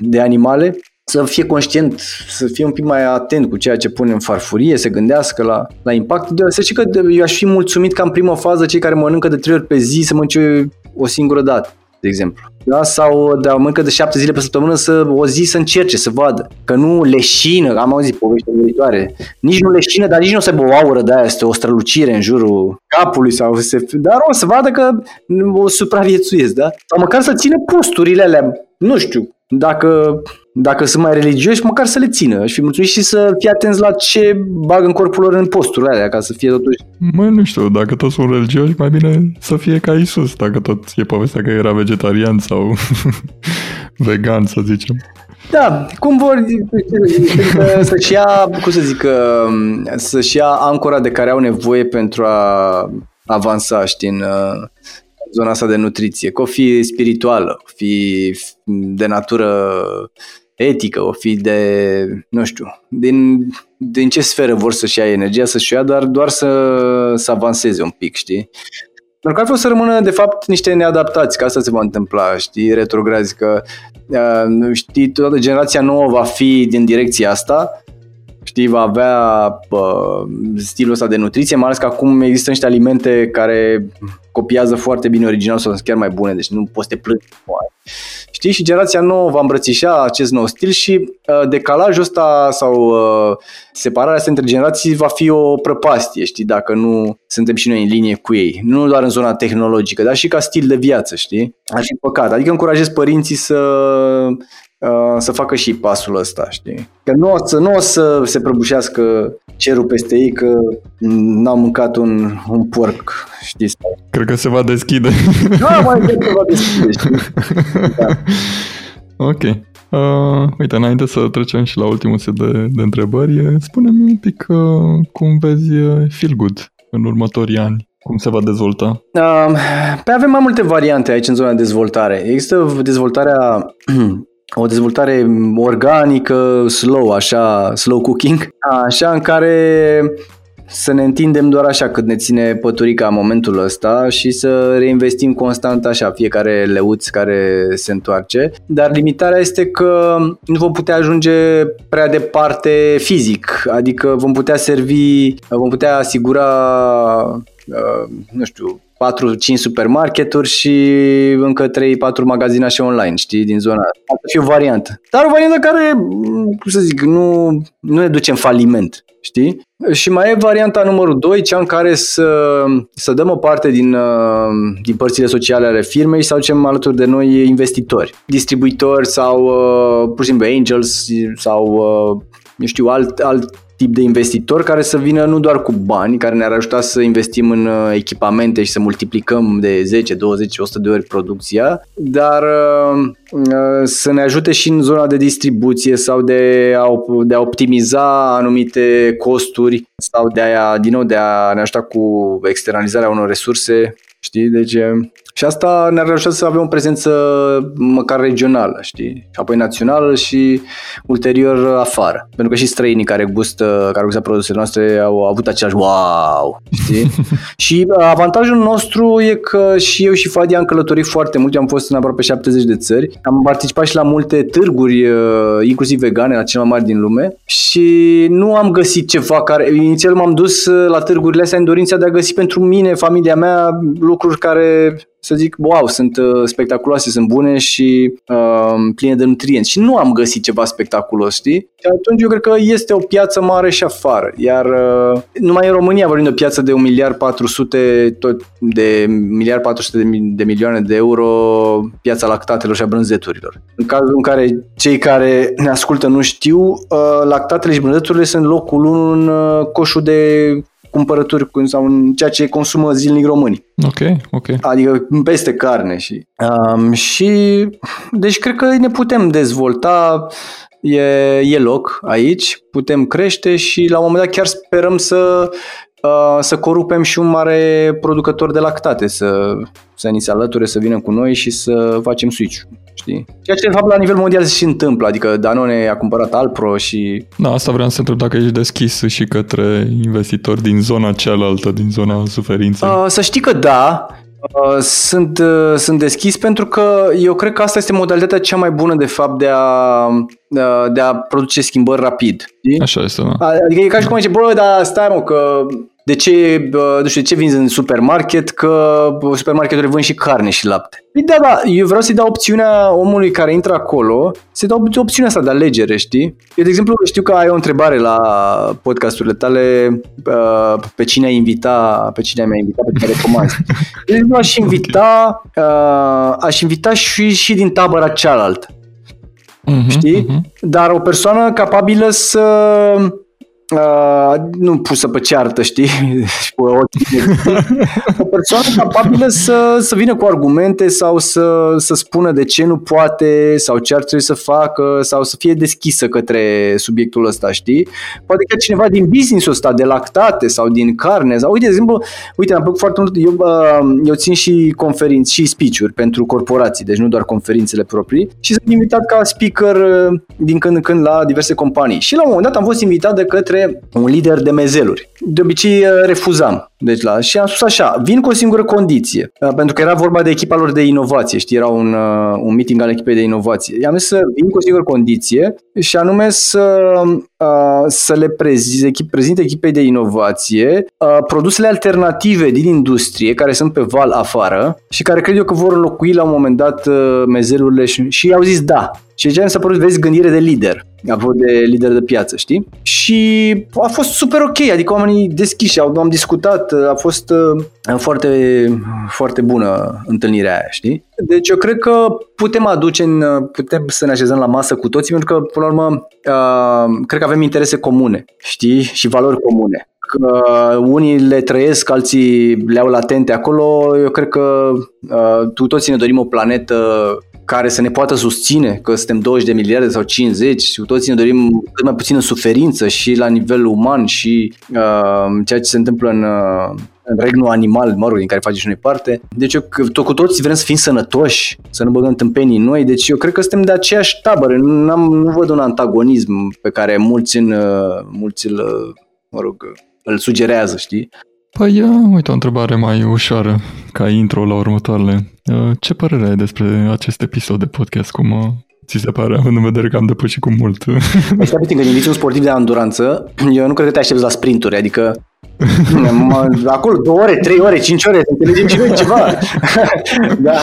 de animale să fie conștient, să fie un pic mai atent cu ceea ce pune în farfurie, să gândească la, la impact. De, să știi că eu aș fi mulțumit ca în prima fază cei care mănâncă de trei ori pe zi să mănânce o singură dată, de exemplu. Da? Sau de a mănâncă de șapte zile pe săptămână să o zi să încerce, să vadă. Că nu leșină, am auzit povești viitoare, nici nu leșină, dar nici nu o să aibă o aură de aia, este o strălucire în jurul capului sau se, dar o să vadă că o supraviețuiesc, da? Sau măcar să țină posturile alea, nu știu, dacă dacă sunt mai religioși, măcar să le țină. Aș fi mulțumit și să fie atenți la ce bag în corpul lor în posturile alea, ca să fie totuși... Mă, nu știu, dacă toți sunt religioși, mai bine să fie ca Isus, dacă tot e povestea că era vegetarian sau vegan, să zicem. Da, cum vor să-și ia, cum să zic, să-și ia ancora de care au nevoie pentru a avansa, știi, în, zona asta de nutriție, că o fi spirituală, o fi de natură etică, o fi de, nu știu, din, din ce sferă vor să-și ia energia, să-și ia, dar doar să, să avanseze un pic, știi? Pentru că ar fi să rămână, de fapt, niște neadaptați, că asta se va întâmpla, știi, retrograzi, că, uh, știi, toată generația nouă va fi din direcția asta, știi, va avea uh, stilul ăsta de nutriție, mai ales că acum există niște alimente care copiază foarte bine original sau sunt chiar mai bune, deci nu poți să te plângi. Știi? Și generația nouă va îmbrățișa acest nou stil și uh, decalajul ăsta sau uh, separarea asta între generații va fi o prăpastie, știi, dacă nu suntem și noi în linie cu ei. Nu doar în zona tehnologică, dar și ca stil de viață, știi? Ar fi păcat. Adică încurajez părinții să Uh, să facă și pasul ăsta, știi? Că nu o să, nu o să se prăbușească cerul peste ei că n-au mâncat un, un porc, știi? Cred că se va deschide. Da, mai cred că se va deschide, știi? Da. Ok. Uh, uite, înainte să trecem și la ultimul set de, de întrebări, spune-mi un pic uh, cum vezi uh, Feel Good în următorii ani. Cum se va dezvolta? Uh, pe avem mai multe variante aici în zona de dezvoltare. Există dezvoltarea o dezvoltare organică, slow, așa, slow cooking, așa în care să ne întindem doar așa cât ne ține păturica în momentul ăsta și să reinvestim constant așa fiecare leuț care se întoarce. Dar limitarea este că nu vom putea ajunge prea departe fizic, adică vom putea servi, vom putea asigura uh, nu știu, 4-5 supermarketuri și încă 3-4 magazinașe online, știi, din zona asta. Ar fi o variantă. Dar o variantă care, cum să zic, nu, nu ne duce în faliment, știi? Și mai e varianta numărul 2, cea în care să, să dăm o parte din, uh, din părțile sociale ale firmei și să aducem alături de noi investitori, distribuitori sau uh, pur și simplu angels sau uh, eu știu, alt, alt tip de investitor care să vină nu doar cu bani, care ne-ar ajuta să investim în uh, echipamente și să multiplicăm de 10, 20, 100 de ori producția, dar uh, uh, să ne ajute și în zona de distribuție sau de a, de a optimiza anumite costuri sau de a, din nou, de a ne ajuta cu externalizarea unor resurse, știi? Deci și asta ne-ar reuși să avem o prezență măcar regională, știi? Și apoi națională și ulterior afară. Pentru că și străinii care gustă, care gustă produsele noastre au avut același wow, știi? și avantajul nostru e că și eu și Fadi am călătorit foarte mult, eu am fost în aproape 70 de țări, am participat și la multe târguri, uh, inclusiv vegane, la cele mai mari din lume și nu am găsit ceva care, inițial m-am dus uh, la târgurile astea în dorința de a găsi pentru mine, familia mea, lucruri care să zic, wow, sunt uh, spectaculoase, sunt bune și uh, pline de nutrienți. Și nu am găsit ceva spectaculos, știi? Și atunci eu cred că este o piață mare și afară. Iar uh, numai în România vorbim de o piață de 1 miliard 400 tot de miliard 400 de, de milioane de euro piața lactatelor și a brânzeturilor. În cazul în care cei care ne ascultă nu știu, uh, lactatele și brânzeturile sunt locul 1 în uh, coșul de cumpărături sau în ceea ce consumă zilnic românii. Ok, ok. Adică peste carne și... Um, și deci cred că ne putem dezvolta, e, e loc aici, putem crește și la un moment dat chiar sperăm să uh, să corupem și un mare producător de lactate, să, să ni se alăture, să vină cu noi și să facem switch știi? Ceea ce de fapt la nivel mondial se și întâmplă, adică Danone a cumpărat Alpro și... Da, asta vreau să întreb dacă ești deschis și către investitori din zona cealaltă, din zona suferinței. Uh, să știi că da, Uh, sunt, uh, sunt deschis pentru că eu cred că asta este modalitatea cea mai bună de fapt de a, uh, de a produce schimbări rapid. Știi? Așa este, da. Adică e ca și cum zice, bă, dar stai mă, că de ce, nu știu, de ce vinzi în supermarket? Că supermarketurile vând și carne și lapte. Păi da, da, eu vreau să-i dau opțiunea omului care intră acolo, să-i dau opțiunea asta de alegere, știi? Eu, de exemplu, știu că ai o întrebare la podcasturile tale pe cine ai invita, pe cine ai mai invita, pe cine recomanzi. De exemplu, aș invita, aș invita și, și din tabăra cealaltă. Uh-huh, știi? Uh-huh. Dar o persoană capabilă să Uh, nu pusă pe ceartă, știi? o persoană capabilă să, să vină cu argumente sau să, să spună de ce nu poate sau ce ar trebui să facă sau să fie deschisă către subiectul ăsta, știi? Poate că cineva din business-ul ăsta, de lactate sau din carne sau, uite, de exemplu, uite, am plăcut foarte mult, eu, uh, eu țin și conferințe și speech-uri pentru corporații, deci nu doar conferințele proprii și sunt invitat ca speaker uh, din când în când la diverse companii. Și la un moment dat am fost invitat de către un lider de mezeluri. De obicei uh, refuzam. Deci la, și am spus așa, vin cu o singură condiție, uh, pentru că era vorba de echipa lor de inovație, știi, era un, uh, un meeting al echipei de inovație. I-am zis să vin cu o singură condiție și anume să, să le prezint, prezint echipei de inovație produsele alternative din industrie care sunt pe val afară și care cred eu că vor înlocui la un moment dat mezelurile și, și au zis da. Și ce mi s-a părut, vezi, gândire de lider, avut de lider de piață, știi? Și a fost super ok, adică oamenii deschiși, au, am discutat, a fost uh, foarte, foarte bună întâlnirea aia, știi? Deci eu cred că putem aduce, în, putem să ne așezăm la masă cu toții, pentru că, până la urmă, uh, cred că avem interese comune, știi? Și valori comune că unii le trăiesc, alții le au latente acolo. Eu cred că uh, tu toți ne dorim o planetă care să ne poată susține, că suntem 20 de miliarde sau 50 și cu toții ne dorim cât mai puțină suferință și la nivel uman și uh, ceea ce se întâmplă în, uh, în regnul animal, mă rog, din care face și noi parte. Deci eu, tot cu toții vrem să fim sănătoși, să nu băgăm tâmpenii noi, deci eu cred că suntem de aceeași tabără, nu, am nu văd un antagonism pe care mulți, în, uh, mulți îl, uh, mă rog, îl sugerează, știi? Păi, uite o întrebare mai ușoară ca intro la următoarele. Ce părere ai despre acest episod de podcast? Cum ți se pare, având în vedere că am depășit cu mult? Păi stai puțin, când inviți un sportiv de anduranță, eu nu cred că te aștepți la sprinturi, adică acolo două ore, trei ore, cinci ore, să înțelegem și noi ceva. da,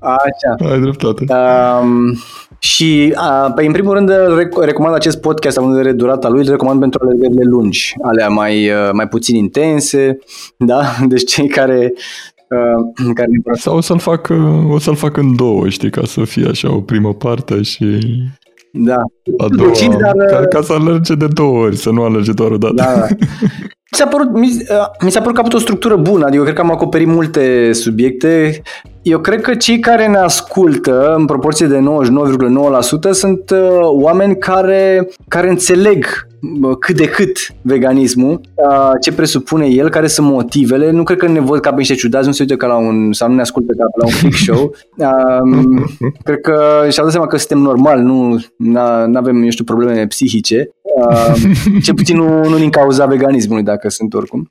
așa. Ai dreptate. Um, și, a, păi, în primul rând, recomand acest podcast, având în vedere durata lui, îl recomand pentru alergările lungi, alea mai, mai puțin intense, da? Deci cei care Uh, care Sau o să-l fac, o să-l fac în două, știi, ca să fie așa o primă parte și da. a doua, dar... ca, ca să alerge de două ori, să nu alerge doar o dată. Da, da. Mi s-a părut, mi, mi s-a părut că a avut o structură bună, adică eu cred că am acoperit multe subiecte. Eu cred că cei care ne ascultă, în proporție de 99,9%, sunt uh, oameni care, care înțeleg cât de cât veganismul, uh, ce presupune el, care sunt motivele. Nu cred că ne văd ca pe niște ciudați, nu se uită ca la un, sau nu ne ascultă ca la un freak show. Um, cred că și-au dat seama că suntem normali, nu avem, eu știu, probleme psihice. Uh, ce puțin nu, nu din cauza veganismului, dacă sunt oricum.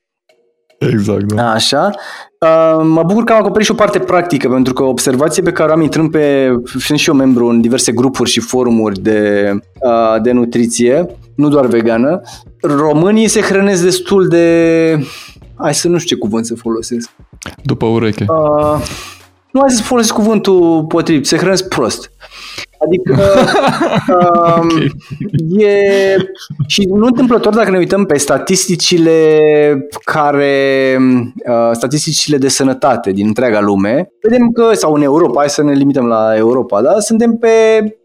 Exact, da. Așa. Uh, mă bucur că am acoperit și o parte practică, pentru că observație pe care am intrând pe... Sunt și eu membru în diverse grupuri și forumuri de, uh, de nutriție, nu doar vegană. Românii se hrănesc destul de... Hai să nu știu ce cuvânt să folosesc. După ureche. Uh, nu hai să folosesc cuvântul potrivit, se hrănesc prost. Adică um, okay. e și nu întâmplător dacă ne uităm pe statisticile care uh, statisticile de sănătate din întreaga lume, vedem că sau în Europa, hai să ne limităm la Europa, da, suntem pe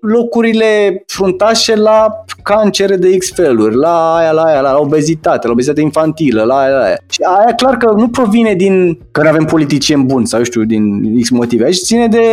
locurile fruntașe la cancere de X feluri, la aia, la aia, la obezitate, la obezitate infantilă, la aia, la aia. Și aia clar că nu provine din că nu avem politicieni buni sau știu, din X motive. Aici ține de,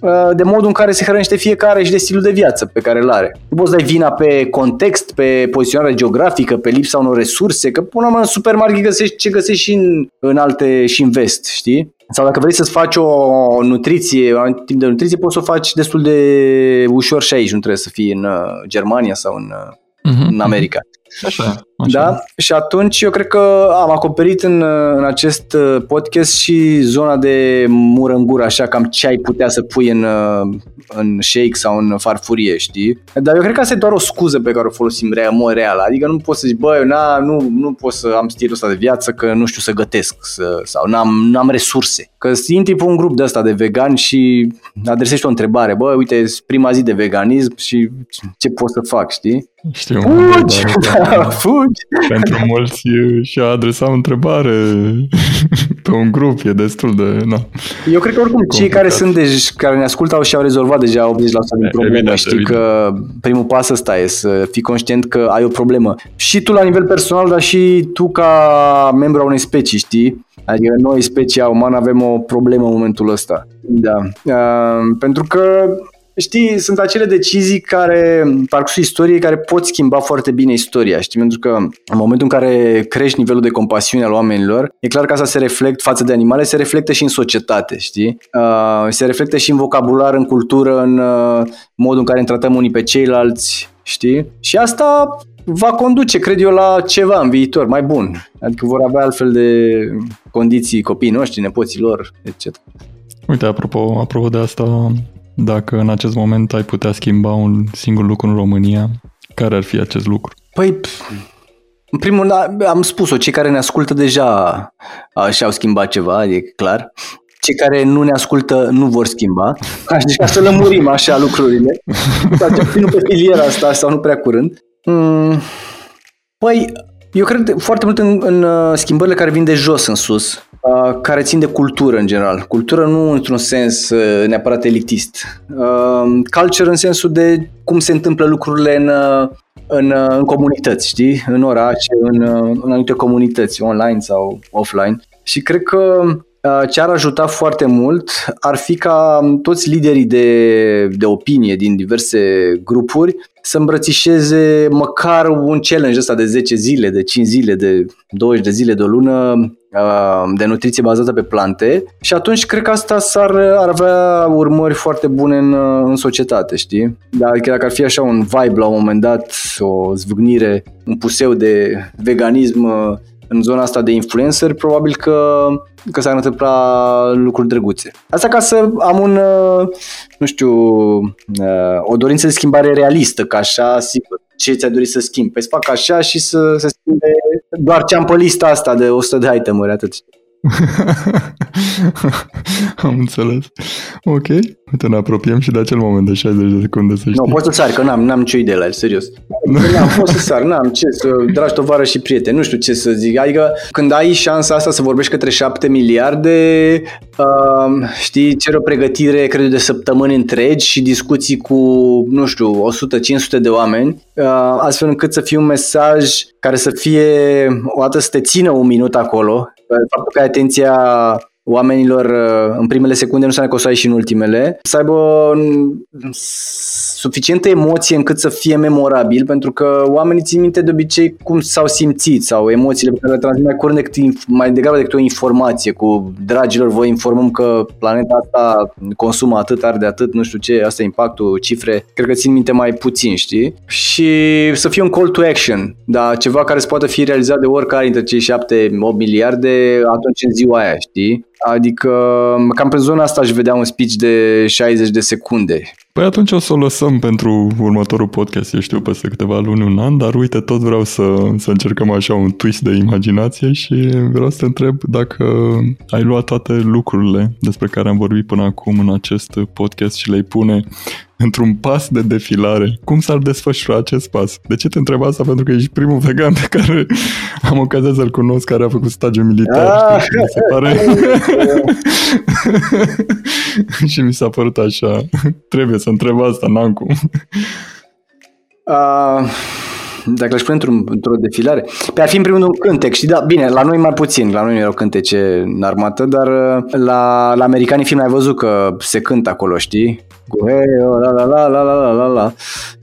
uh, de modul în care se hrănește fiecare are și de stilul de viață pe care îl are. Nu poți dai vina pe context, pe poziționare geografică, pe lipsa unor resurse, că până la în supermarket găsești ce găsești și în, în alte și în vest, știi? Sau dacă vrei să-ți faci o nutriție, un tip de nutriție, poți să o faci destul de ușor și aici, nu trebuie să fii în uh, Germania sau în, uh-huh, în America. Așa, așa. Da? Și atunci eu cred că am acoperit în, în acest uh, podcast și zona de mură în gură, așa cam ce ai putea să pui în, uh, în shake sau în farfurie, știi? Dar eu cred că asta e doar o scuză pe care o folosim rea, mă real. Adică nu poți să zici, băi, na, nu, nu pot să am stilul ăsta de viață că nu știu să gătesc să, sau n-am, n-am resurse. Că intri pe un grup de ăsta de vegan și adresești o întrebare, bă, uite, prima zi de veganism și ce pot să fac, știi? Știu. Fugi! Fugi! Pentru mulți și a adresa o întrebare pe un grup e destul de... Na. Eu cred că oricum cei care sunt deci, care ne ascultă au și-au rezolvat deja 80% din probleme. Evident, Știi evident. că primul pas ăsta e să fii conștient că ai o problemă. Și tu la nivel personal, dar și tu ca membru a unei specii, știi? Adică noi, specia umană, avem o problemă în momentul ăsta. Da. Uh, pentru că știi, sunt acele decizii care, parcursul istoriei, care pot schimba foarte bine istoria, știi, pentru că în momentul în care crești nivelul de compasiune al oamenilor, e clar că asta se reflectă față de animale, se reflectă și în societate, știi? Uh, se reflectă și în vocabular, în cultură, în uh, modul în care ne tratăm unii pe ceilalți, știi? Și asta va conduce, cred eu, la ceva în viitor mai bun. Adică vor avea altfel de condiții copiii noștri, nepoții lor, etc. Uite, apropo, apropo de asta, dacă în acest moment ai putea schimba un singur lucru în România, care ar fi acest lucru? Păi, în primul rând, am spus-o, cei care ne ascultă deja și-au schimbat ceva, e clar. Cei care nu ne ascultă nu vor schimba. Deci ca să lămurim așa lucrurile. Nu pe filiera asta sau nu prea curând. Hmm. Păi, eu cred foarte mult în, în uh, schimbările care vin de jos în sus, uh, care țin de cultură în general. Cultură nu într-un sens uh, neapărat elitist. Culture în sensul de cum se întâmplă lucrurile în, în, în comunități, știi? În orașe, în, în anumite comunități, online sau offline. Și cred că ce ar ajuta foarte mult ar fi ca toți liderii de, de opinie din diverse grupuri să îmbrățișeze măcar un challenge ăsta de 10 zile, de 5 zile, de 20 de zile, de o lună de nutriție bazată pe plante și atunci cred că asta s-ar, ar avea urmări foarte bune în, în societate, știi? Dar adică dacă ar fi așa un vibe la un moment dat, o zvâgnire, un puseu de veganism în zona asta de influencer, probabil că, că s-ar întâmpla lucruri drăguțe. Asta ca să am un, uh, nu știu, uh, o dorință de schimbare realistă, ca așa, sigur, ce ți-ai dorit să schimbi? Păi să fac așa și să se schimbe doar ce am pe lista asta de 100 de itemuri, atât. Am înțeles. Ok. Uite, ne apropiem și de acel moment de 60 de secunde, să știi. Nu, pot să sar, că n-am, n-am nicio idee la el, serios. n-am, pot să sar, n-am ce să, dragi tovară și prieteni, nu știu ce să zic. Adică când ai șansa asta să vorbești către 7 miliarde, uh, știi, cer o pregătire, cred de săptămâni întregi și discuții cu, nu știu, 100-500 de oameni, uh, astfel încât să fie un mesaj care să fie, o dată să te țină un minut acolo, faptul că ai atenția oamenilor uh, în primele secunde nu înseamnă că o să ai și în ultimele, să aibă suficientă emoție încât să fie memorabil, pentru că oamenii țin minte de obicei cum s-au simțit sau emoțiile pe care le transmit mai curând decât, mai degrabă decât o informație cu dragilor, vă informăm că planeta asta consumă atât, arde atât, nu știu ce, asta e impactul, cifre, cred că țin minte mai puțin, știi? Și să fie un call to action, da, ceva care să poată fi realizat de oricare dintre cei 7-8 miliarde atunci în ziua aia, știi? Adică cam pe zona asta aș vedea un speech de 60 de secunde. Păi atunci o să o lăsăm pentru următorul podcast, eu știu, peste câteva luni, un an, dar uite, tot vreau să, să încercăm așa un twist de imaginație și vreau să te întreb dacă ai luat toate lucrurile despre care am vorbit până acum în acest podcast și le-ai pune într-un pas de defilare. Cum s-ar desfășura acest pas? De ce te întreb asta? Pentru că ești primul vegan pe care am ocazia să-l cunosc, care a făcut stagiu militar. Ah, și mi se pare... și mi s-a părut așa. Trebuie să întreb asta, n-am cum. Uh, dacă l-aș pune într-un, într-o defilare, pe ar fi în primul rând un cântec, și da, bine, la noi mai puțin, la noi nu erau cântece în armată, dar uh, la, la americanii film ai văzut că se cântă acolo, știi? Cu hey, oh, la la la la la la la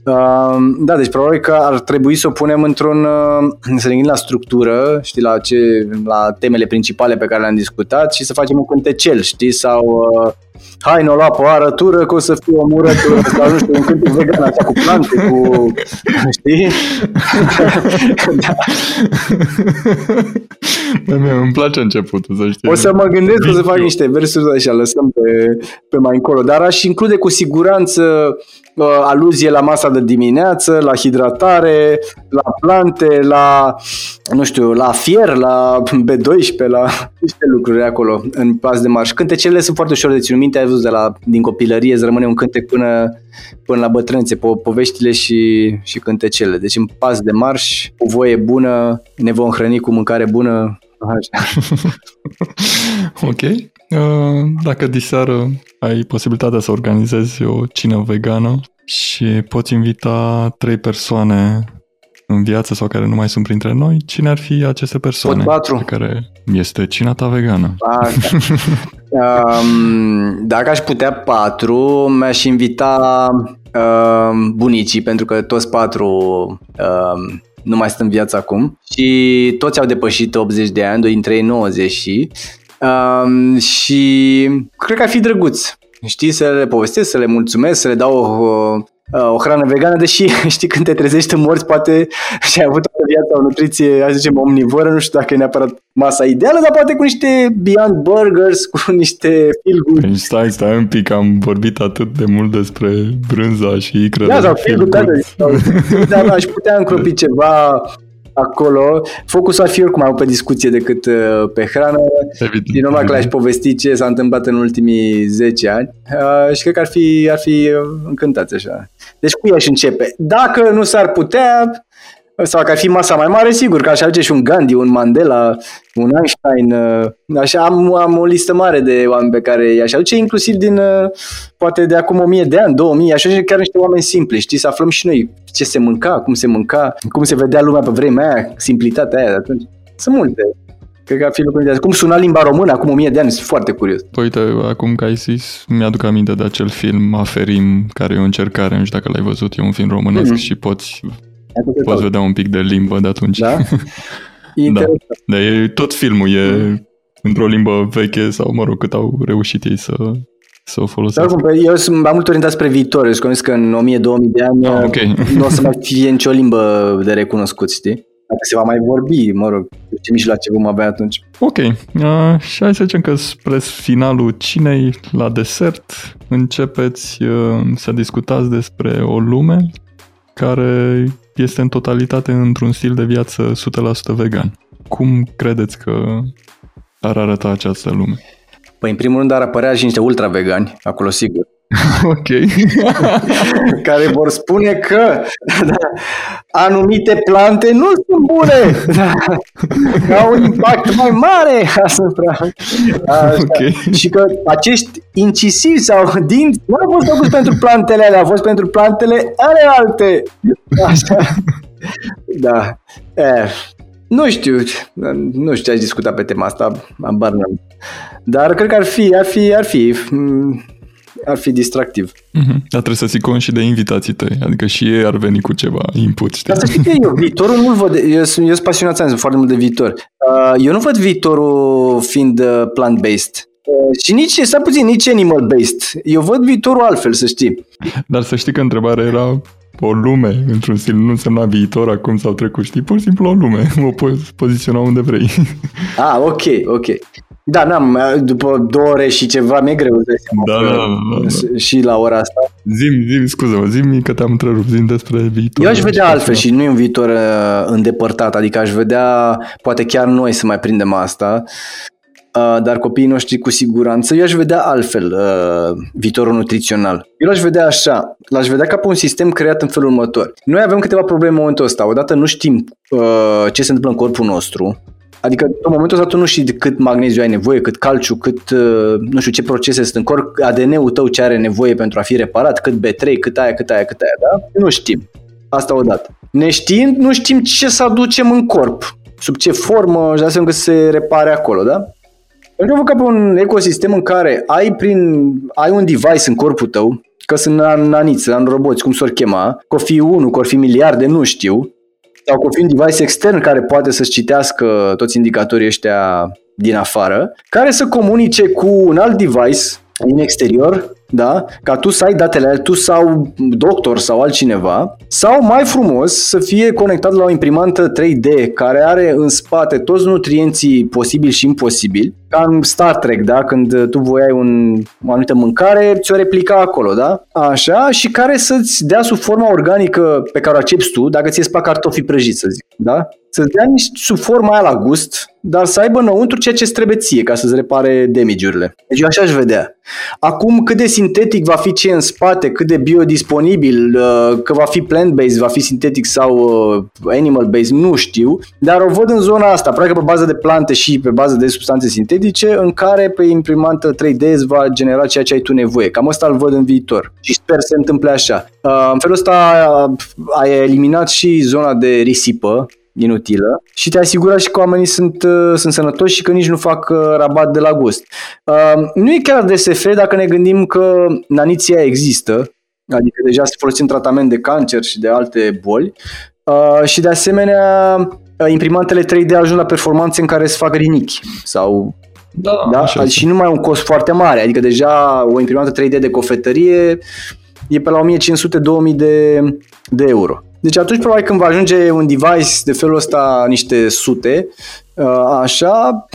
Uh, da, deci probabil că ar trebui să o punem într-un, uh, să ne gândim la structură, știi, la, ce, la temele principale pe care le-am discutat și să facem un cântecel, știi, sau uh, hai, nu lua pe o arătură că o să fie o murătură sau nu știu, un cântec vegan așa cu plante, cu, știi? da. Pe mie îmi place începutul, să știi. O să mă gândesc, o să fac niște versuri așa, lăsăm pe, pe mai încolo, dar aș include cu siguranță uh, aluzie la masa de dimineață, la hidratare, la plante, la, nu știu, la fier, la B12, la niște lucruri acolo în pas de marș. Cântecele sunt foarte ușor de ținut minte, ai văzut de la, din copilărie, îți rămâne un cântec până, până la bătrânțe, po- poveștile și, și cântecele. Deci în pas de marș, cu voie bună, ne vom hrăni cu mâncare bună, Așa. ok. Uh, dacă diseară ai posibilitatea să organizezi o cină vegană și poți invita trei persoane în viață sau care nu mai sunt printre noi, cine ar fi aceste persoane? Pot patru. Pe care este cina ta vegană. Așa. um, dacă aș putea patru, mi-aș invita um, bunicii, pentru că toți patru um, nu mai sunt în viață acum și toți au depășit 80 de ani, doi dintre ei 90 și um, și cred că ar fi drăguț. Știi, să le povestesc, să le mulțumesc, să le dau o, o hrană vegană, deși știi când te trezești în morți, poate și ai avut toată viața o nutriție, hai să zicem, omnivoră, nu știu dacă e neapărat masa ideală, dar poate cu niște Beyond Burgers, cu niște feel good. Deci stai, stai un pic, am vorbit atât de mult despre brânza și icrele. Da, sau feel good, da, dar aș putea încropi ceva acolo. Focusul ar fi oricum pe discuție decât uh, pe hrană. Evident, Din urmă că le-aș povesti ce s-a întâmplat în ultimii 10 ani uh, și cred că ar fi, ar fi încântați așa. Deci cu ea aș începe. Dacă nu s-ar putea, sau că ar fi masa mai mare, sigur că aș alege și un Gandhi, un Mandela, un Einstein. Uh, așa am, am o listă mare de oameni pe care i-aș aduce, inclusiv din, uh, poate de acum 1000 de ani, 2000, așa și chiar niște oameni simpli, știi, să aflăm și noi ce se mânca, cum se mânca, cum se vedea lumea pe vremea aia, simplitatea aia de atunci. Sunt multe. Cred că ar fi lucruri de Cum suna limba română acum 1000 de ani, sunt foarte curios. Păi uite, acum că ai zis, mi-aduc aminte de acel film Aferim, care e o încercare, nu știu dacă l-ai văzut, e un film românesc mm-hmm. și poți Poți vedea un pic de limbă de atunci. Da? da. Dar e, tot filmul e mm. într-o limbă veche sau, mă rog, cât au reușit ei să, să o folosească. Da, eu sunt mai mult orientat spre viitor. Eu sunt că în 1000-2000 de ani ah, okay. nu o să mai fie nicio limbă de recunoscut, știi? Dacă se va mai vorbi, mă rog, ce mijloace vom avea atunci. Ok, uh, și hai să zicem că spre finalul cinei, la desert, începeți uh, să discutați despre o lume care este în totalitate într-un stil de viață 100% vegan. Cum credeți că ar arăta această lume? Păi, în primul rând, ar apărea și niște ultra-vegani, acolo sigur. ok. care vor spune că da, anumite plante nu sunt bune, da, au un impact mai mare asupra. Așa. Okay. Și că acești incisivi sau dinți nu au fost făcuți pentru plantele alea, au fost pentru plantele ale alte. Așa. Da. E, nu știu, nu știu ce aș discuta pe tema asta, abar Dar cred că ar fi, ar fi, ar fi ar fi distractiv. Mm-hmm. Dar trebuie să ții cont și de invitații tăi, adică și ei ar veni cu ceva input, știi? Dar să știi că eu viitorul nu-l văd, eu sunt, eu sunt pasionat, sunt foarte mult de viitor. Uh, eu nu văd viitorul fiind uh, plant-based. Uh, și nici, să puțin, nici animal-based. Eu văd viitorul altfel, să știi. Dar să știi că întrebarea era o lume, într-un stil, nu însemna viitor acum sau trecut, știi? Pur și simplu o lume, o poți poziționa unde vrei. Ah, ok, ok. Da, n-am, după două ore și ceva mi-e greu să da, da, da, da. și la ora asta. Zim, zim, scuză-mă, zim că te-am întrerupt, zim despre viitor. Eu aș vedea altfel și nu e un viitor uh, îndepărtat, adică aș vedea, poate chiar noi să mai prindem asta, uh, dar copiii noștri cu siguranță, eu aș vedea altfel uh, viitorul nutrițional. Eu l-aș vedea așa, l-aș vedea ca pe un sistem creat în felul următor. Noi avem câteva probleme în momentul ăsta. Odată nu știm uh, ce se întâmplă în corpul nostru, Adică în momentul ăsta tu nu știi cât magneziu ai nevoie, cât calciu, cât uh, nu știu ce procese sunt în corp, ADN-ul tău ce are nevoie pentru a fi reparat, cât B3, cât aia, cât aia, cât aia, da? Nu știm. Asta odată. Neștiind, nu știm ce să aducem în corp, sub ce formă, și dați că se repare acolo, da? Pentru că ca pe un ecosistem în care ai, prin, ai un device în corpul tău, că sunt naniți, roboți, cum s-or chema, că o fi unul, că o fi miliarde, nu știu, sau că o fi un device extern care poate să-ți citească toți indicatorii ăștia din afară, care să comunice cu un alt device din exterior, da? ca tu să ai datele tu sau doctor sau altcineva, sau mai frumos să fie conectat la o imprimantă 3D care are în spate toți nutrienții posibili și imposibili, ca în Star Trek, da? când tu voiai un, o anumită mâncare, ți-o replica acolo, da? Așa, și care să-ți dea sub forma organică pe care o accepti tu, dacă ți-e spa cartofii prăjiți, să zic, da? Să-ți dea niște sub forma aia la gust, dar să aibă înăuntru ceea ce trebuie ție ca să-ți repare damage-urile. Deci eu așa aș vedea. Acum, cât de sintetic va fi ce în spate, cât de biodisponibil, uh, că va fi plant-based, va fi sintetic sau uh, animal-based, nu știu, dar o văd în zona asta, practic pe bază de plante și pe bază de substanțe sintetice, în care pe imprimantă 3D îți va genera ceea ce ai tu nevoie. Cam asta îl văd în viitor și sper să se întâmple așa. Uh, în felul ăsta ai eliminat și zona de risipă, inutilă și te asigura și că oamenii sunt, uh, sunt sănătoși și că nici nu fac uh, rabat de la gust. Uh, nu e chiar DSF dacă ne gândim că naniția există, adică deja se folosim tratament de cancer și de alte boli și de asemenea imprimantele 3D ajung la performanțe în care se fac rinichi sau da, da? și nu mai un cost foarte mare, adică deja o imprimantă 3D de cofetărie e pe la 1500-2000 de, de euro. Deci atunci probabil când va ajunge un device de felul ăsta niște sute, uh, așa,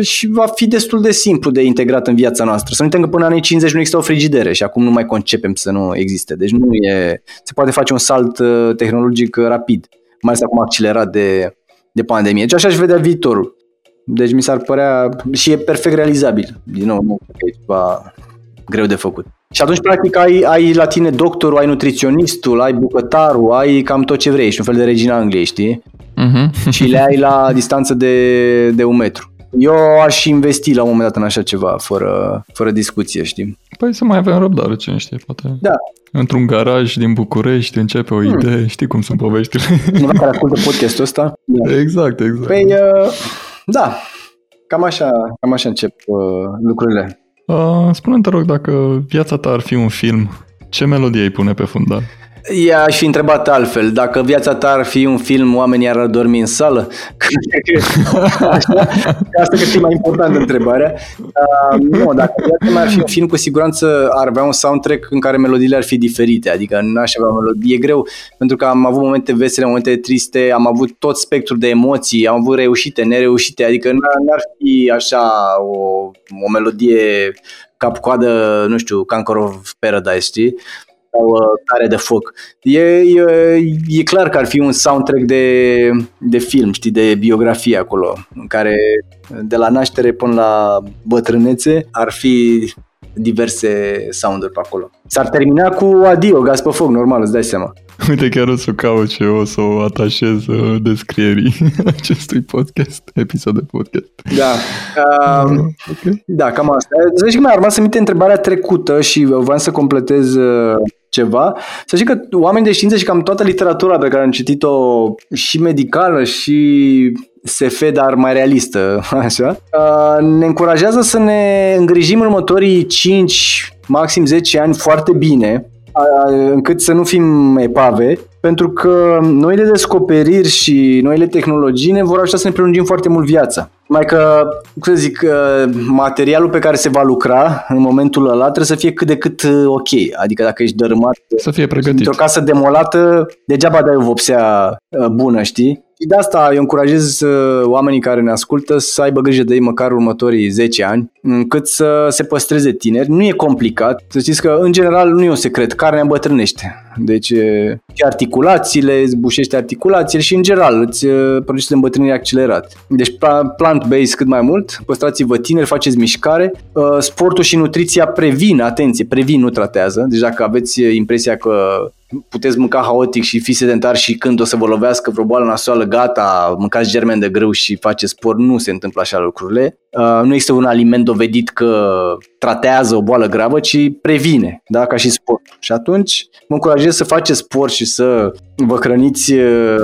și va fi destul de simplu de integrat în viața noastră. Să nu uităm că până în anii 50 nu există o frigidere și acum nu mai concepem să nu existe. Deci nu e, se poate face un salt uh, tehnologic rapid, mai ales acum accelerat de, de pandemie. Deci așa aș vedea viitorul. Deci mi s-ar părea și e perfect realizabil. Din nou, nu e ceva greu de făcut. Și atunci, practic, ai, ai la tine doctorul, ai nutriționistul, ai bucătarul, ai cam tot ce vrei, ești un fel de regina Angliei, știi? Uh-huh. și le ai la distanță de, de un metru. Eu aș investi la un moment dat în așa ceva, fără, fără discuție, știi? Păi să mai avem răbdare, cine știe, poate. Da. Într-un garaj din București începe o hmm. idee, știi cum sunt poveștile. Cineva care ascultă podcastul ăsta? Da. Exact, exact. Păi, uh, da, cam așa, cam așa încep uh, lucrurile. Uh, spune te rog, dacă viața ta ar fi un film, ce melodie ai pune pe fundal? Ea aș fi întrebat altfel. Dacă viața ta ar fi un film, oamenii ar dormi în sală? Asta că e mai importantă întrebarea. Uh, nu, dacă viața mea ar fi un film, cu siguranță ar avea un soundtrack în care melodiile ar fi diferite. Adică nu aș avea melodie. E greu, pentru că am avut momente vesele, momente triste, am avut tot spectrul de emoții, am avut reușite, nereușite. Adică n-ar fi așa o, o melodie cap-coadă, nu știu, Conquer of Paradise, știi? Sau uh, tare de foc. E, e, e clar că ar fi un soundtrack de, de film, știi, de biografie acolo, în care de la naștere până la bătrânețe ar fi diverse sounduri pe acolo. S-ar termina cu adio, gaz pe foc, normal, îți dai seama. Uite, chiar o să caut și eu o să o atașez uh, descrierii acestui podcast, episod de podcast. Da. Uh, okay. Da, cam asta. Să zici că mi-a rămas să minte întrebarea trecută și vreau să completez uh, ceva. Să zic că oameni de știință și cam toată literatura pe care am citit-o și medicală și SF, dar mai realistă, așa, uh, ne încurajează să ne îngrijim în următorii 5, maxim 10 ani foarte bine, încât să nu fim epave, pentru că noile descoperiri și noile tehnologii ne vor ajuta să ne prelungim foarte mult viața. Mai că, cum să zic, materialul pe care se va lucra în momentul ăla trebuie să fie cât de cât ok. Adică dacă ești dărâmat să fie pregătit. într-o casă demolată, degeaba dai o vopsea bună, știi? Și de asta eu încurajez uh, oamenii care ne ascultă să aibă grijă de ei măcar următorii 10 ani, încât să se păstreze tineri. Nu e complicat. Să știți că, în general, nu e un secret. Carnea îmbătrânește. Deci, și articulațiile, îți bușește articulațiile și, în general, îți produce îmbătrânire accelerat. Deci, plant-based cât mai mult, păstrați-vă tineri, faceți mișcare. Sportul și nutriția previn, atenție, previn, nu tratează. Deci, dacă aveți impresia că puteți mânca haotic și fi sedentar și când o să vă lovească vreo boală nasoală, gata, mâncați germen de grâu și faceți sport, nu se întâmplă așa lucrurile. Uh, nu există un aliment dovedit că tratează o boală gravă, ci previne, da, ca și sport. Și atunci mă încurajez să faceți sport și să vă hrăniți uh,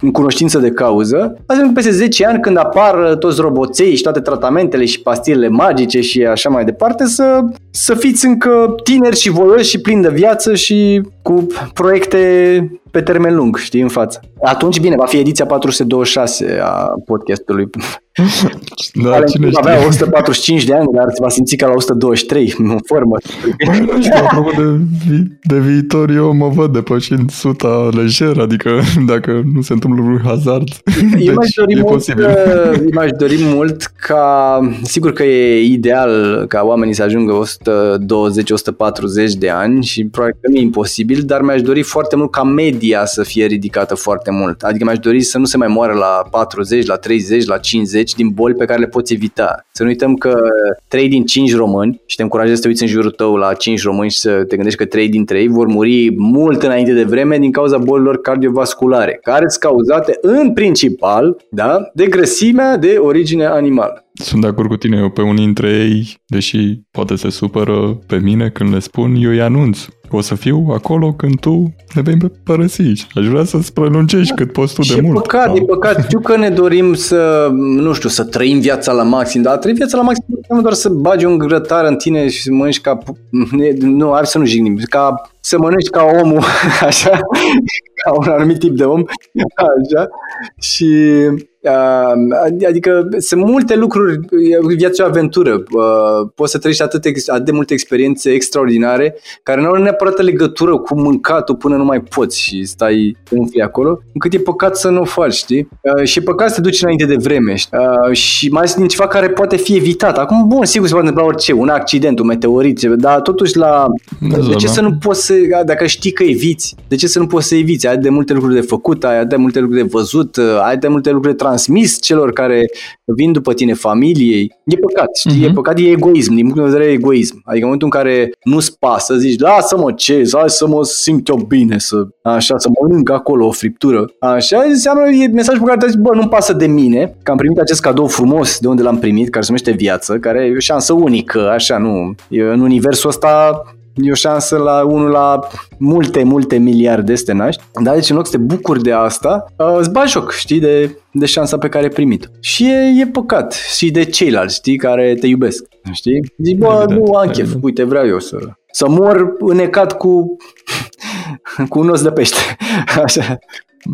în cunoștință de cauză, asta peste 10 ani când apar toți roboței și toate tratamentele și pastilele magice și așa mai departe, să, să fiți încă tineri și voioși și plini de viață și cu proiecte pe termen lung, știi, în față. Atunci, bine, va fi ediția 426 a podcastului. Da, Valentin cine știe. avea 145 de ani, dar se va simți ca la 123, în formă. Bă, nu știu, apropo de, vi- de viitor, eu mă văd depășind suta lejer, adică dacă nu se întâmplă un hazard, deci Eu mi-aș dori, e mult, posibil. uh, mi-aș dori mult ca, sigur că e ideal ca oamenii să ajungă 120-140 de ani și probabil că nu e imposibil, dar mi-aș dori foarte mult ca media să fie ridicată foarte mult. Adică mi-aș dori să nu se mai moară la 40, la 30, la 50 din boli pe care le poți evita. Să nu uităm că 3 din 5 români, și te încurajez să te uiți în jurul tău la 5 români și să te gândești că 3 din 3 vor muri mult înainte de vreme din cauza bolilor cardiovasculare, care sunt cauzate în principal da, de grăsimea de origine animală. Sunt de acord cu tine, eu pe unii dintre ei, deși poate se supără pe mine când le spun, eu îi anunț. O să fiu acolo când tu ne vei părăsi și aș vrea să-ți prelungești cât poți tu și de e mult. păcat, Da. e păcat. Știu că ne dorim să, nu știu, să trăim viața la maxim, dar a trăi viața la maxim nu înseamnă doar să bagi un grătar în tine și să mănânci ca... Nu, hai să nu jignim, ca să mănânci ca omul, așa, ca un anumit tip de om, așa, și uh, adică sunt multe lucruri, e- viața e o aventură, uh, poți să trăiești atât, ex- atât de multe experiențe extraordinare care nu au neapărat legătură cu mâncatul până nu mai poți și stai umfli acolo, încât e păcat să nu o faci, știi? Uh, și e păcat să te duci înainte de vreme știi? uh, și mai ales din ceva care poate fi evitat. Acum, bun, sigur se poate întâmpla orice, un accident, un meteorit, ce- dar totuși la... Da, de ce da. să nu poți să, dacă știi că eviți, de ce să nu poți să eviți? Ai de multe lucruri de făcut, ai de multe lucruri de văzut, uh, ai de multe lucruri de transmis celor care vin după tine, familiei. E păcat, știi? Mhm. E păcat, e egoism, din punct de vedere egoism. Adică în momentul în care nu-ți pasă, zici, lasă-mă ce, hai să mă simt eu bine, să, așa, să mănânc acolo o friptură. Așa, înseamnă, e mesajul pe care te zici, bă, nu-mi pasă de mine, că am primit acest cadou frumos de unde l-am primit, care se numește viață, care e o șansă unică, așa, nu, e, în universul ăsta e o șansă la unul la multe, multe miliarde să te naști. Dar deci în loc să te bucuri de asta, uh, îți bagi joc, știi, de, de șansa pe care ai primit Și e, e păcat și de ceilalți, știi, care te iubesc, știi? Zici, bă, Evident, nu am chef, evident. uite, vreau eu să, să mor înecat cu, cu un os de pește. Așa.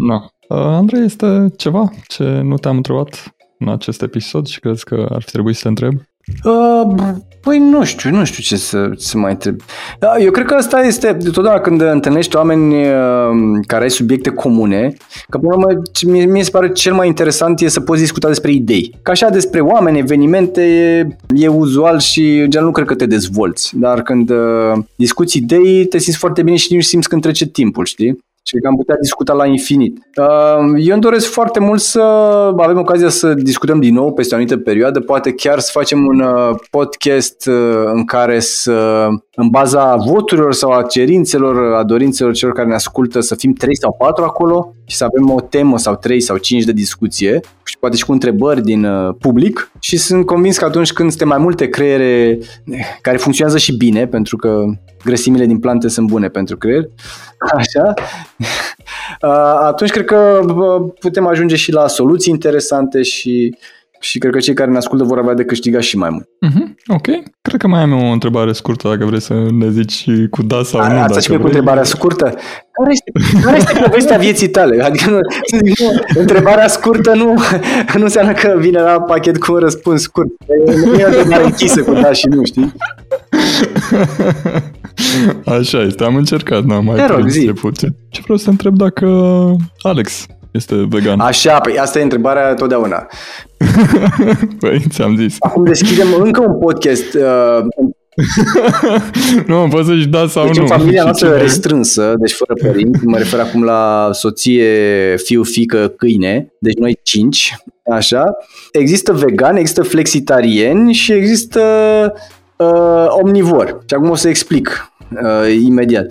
Da. Uh, Andrei, este ceva ce nu te-am întrebat în acest episod și crezi că ar fi trebuit să te întreb? Uh, păi nu știu, nu știu ce să, să mai întreb. Da, Eu cred că asta este, totdeauna când întâlnești oameni uh, care ai subiecte comune, că până la urmă ce mie, mie se pare cel mai interesant e să poți discuta despre idei. Ca așa despre oameni, evenimente, e, e uzual și gen nu cred că te dezvolți. Dar când uh, discuți idei, te simți foarte bine și nici nu simți când trece timpul, știi? Și că am putea discuta la infinit. Uh, Eu îmi doresc foarte mult să avem ocazia să discutăm din nou peste o anumită perioadă, poate chiar să facem un uh, podcast uh, în care să, în baza voturilor sau a cerințelor, a dorințelor celor care ne ascultă, să fim 3 sau 4 acolo și să avem o temă sau 3 sau 5 de discuție și poate și cu întrebări din uh, public. Și sunt convins că atunci când suntem mai multe creiere eh, care funcționează și bine, pentru că grăsimile din plante sunt bune pentru creier, așa, Uh, atunci cred că bă, putem ajunge și la soluții interesante și, și cred că cei care ne ascultă vor avea de câștigat și mai mult. Mhm, ok. Cred că mai am eu o întrebare scurtă, dacă vrei să ne zici cu da sau nu. Asta dacă și pe cu vrei. întrebarea scurtă. Care este, care este povestea vieții tale? Adică nu, nu, întrebarea scurtă nu, nu înseamnă că vine la pachet cu un răspuns scurt. Nu e o întrebare închisă cu da și nu, știi? Așa este, am încercat, n-am mai Te rog, prins zi. de puțin. Ce vreau să întreb dacă Alex este vegan. Așa, păi asta e întrebarea totdeauna. Păi, ți-am zis. Acum deschidem încă un podcast uh, nu, poți să-și da sau Deci nu. în familia Și noastră cine- restrânsă, deci fără părinți, mă refer acum la soție, fiu, fică, câine, deci noi cinci, așa. Există vegani, există flexitarieni și există uh, omnivori. Și acum o să explic uh, imediat.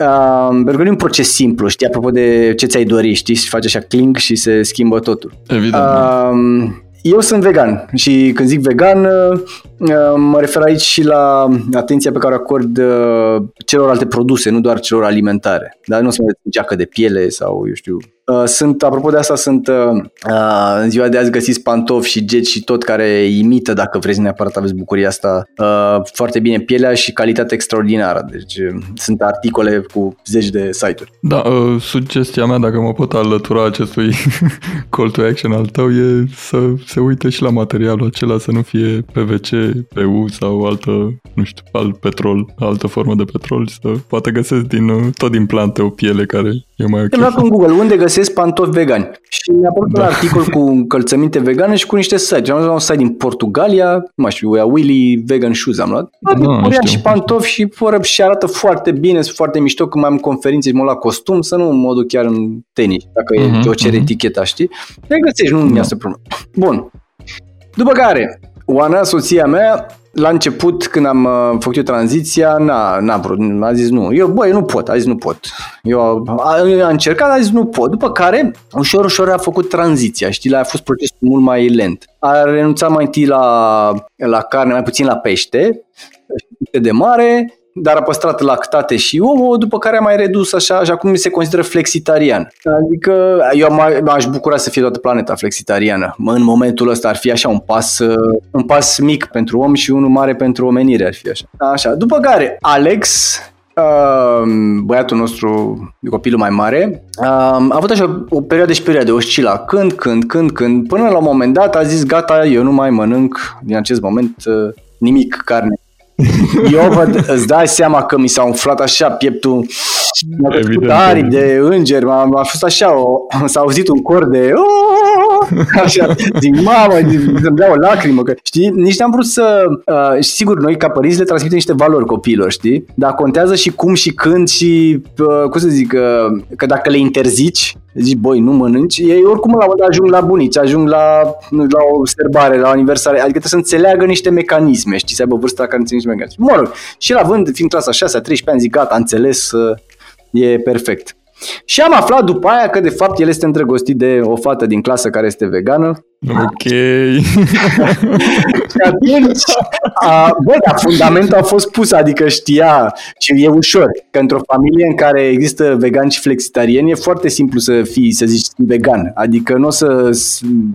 Uh, pentru că nu e un proces simplu, știi, apropo de ce ți-ai dori, știi, și face așa cling și se schimbă totul. Evident. Uh, eu sunt vegan și când zic vegan, uh, mă refer aici și la atenția pe care o acord celorlalte produse, nu doar celor alimentare. Dar nu o să mă geacă de piele sau, eu știu, Uh, sunt, apropo de asta, sunt uh, uh, în ziua de azi găsiți pantofi și geci și tot care imită, dacă vreți neapărat aveți bucuria asta, uh, foarte bine pielea și calitate extraordinară. Deci uh, sunt articole cu zeci de site-uri. Da, uh, sugestia mea, dacă mă pot alătura acestui call to action al tău, e să se uite și la materialul acela, să nu fie PVC, PU sau altă, nu știu, alt petrol, altă formă de petrol, să poate găsesc din, uh, tot din plante o piele care e mai ok. Am în Google, unde găsesc găsesc pantofi vegani. Și mi-a apărut da. un articol cu încălțăminte vegane și cu niște site. Am luat un site din Portugalia, nu mai știu, Wea Willy Vegan Shoes am luat. Da, și pantofi și fără și arată foarte bine, sunt foarte mișto când mai am conferințe, mă la costum, să nu mă duc chiar în tenis, dacă uh-huh, e mhm, o cere uh-huh. eticheta, știi? Le găsești, nu da. mi-a să problemă. Bun. După care, Oana, soția mea, la început, când am uh, făcut eu tranziția, n-a, n-a vrut, a zis nu. Eu, băi, nu pot, a zis nu pot. Eu a, a încercat, a zis nu pot. După care, ușor, ușor a făcut tranziția, știi, a fost procesul mult mai lent. A renunțat mai întâi la, la carne, mai puțin la pește, de mare, dar a păstrat lactate și ouă, după care a mai redus așa și acum se consideră flexitarian. Adică eu m-aș bucura să fie toată planeta flexitariană. În momentul ăsta ar fi așa un pas, un pas mic pentru om și unul mare pentru omenire ar fi așa. Așa. După care Alex, băiatul nostru, copilul mai mare, a avut așa o perioadă și perioadă, oscila când, când, când, când, până la un moment dat a zis gata, eu nu mai mănânc din acest moment nimic carne eu văd, îți dai seama că mi s-a umflat așa pieptul. Cu aripi de îngeri, m-a, m-a fost așa, o, s-a auzit un cor de oh! așa, zic, mamă, îmi dea o lacrimă, că, știi, nici n-am vrut să, uh, sigur, noi ca părinți le transmitem niște valori copiilor, știi, dar contează și cum și când și, uh, cum să zic, uh, că dacă le interzici, zici, băi, nu mănânci, ei oricum la un ajung la bunici, ajung la, la o serbare, la o aniversare, adică trebuie să înțeleagă niște mecanisme, știi, să aibă vârsta care înțelege niște mecanisme. Mă rog, și la vând, fiind tras așa, 13 ani, zic, gata, înțeles, e perfect. Și am aflat după aia că de fapt el este îndrăgostit de o fată din clasă care este vegană. Ok. și atunci, a, bă, dar fundamentul a fost pus, adică știa și e ușor, că într-o familie în care există vegan și flexitarieni e foarte simplu să fii, să zici, vegan. Adică nu o să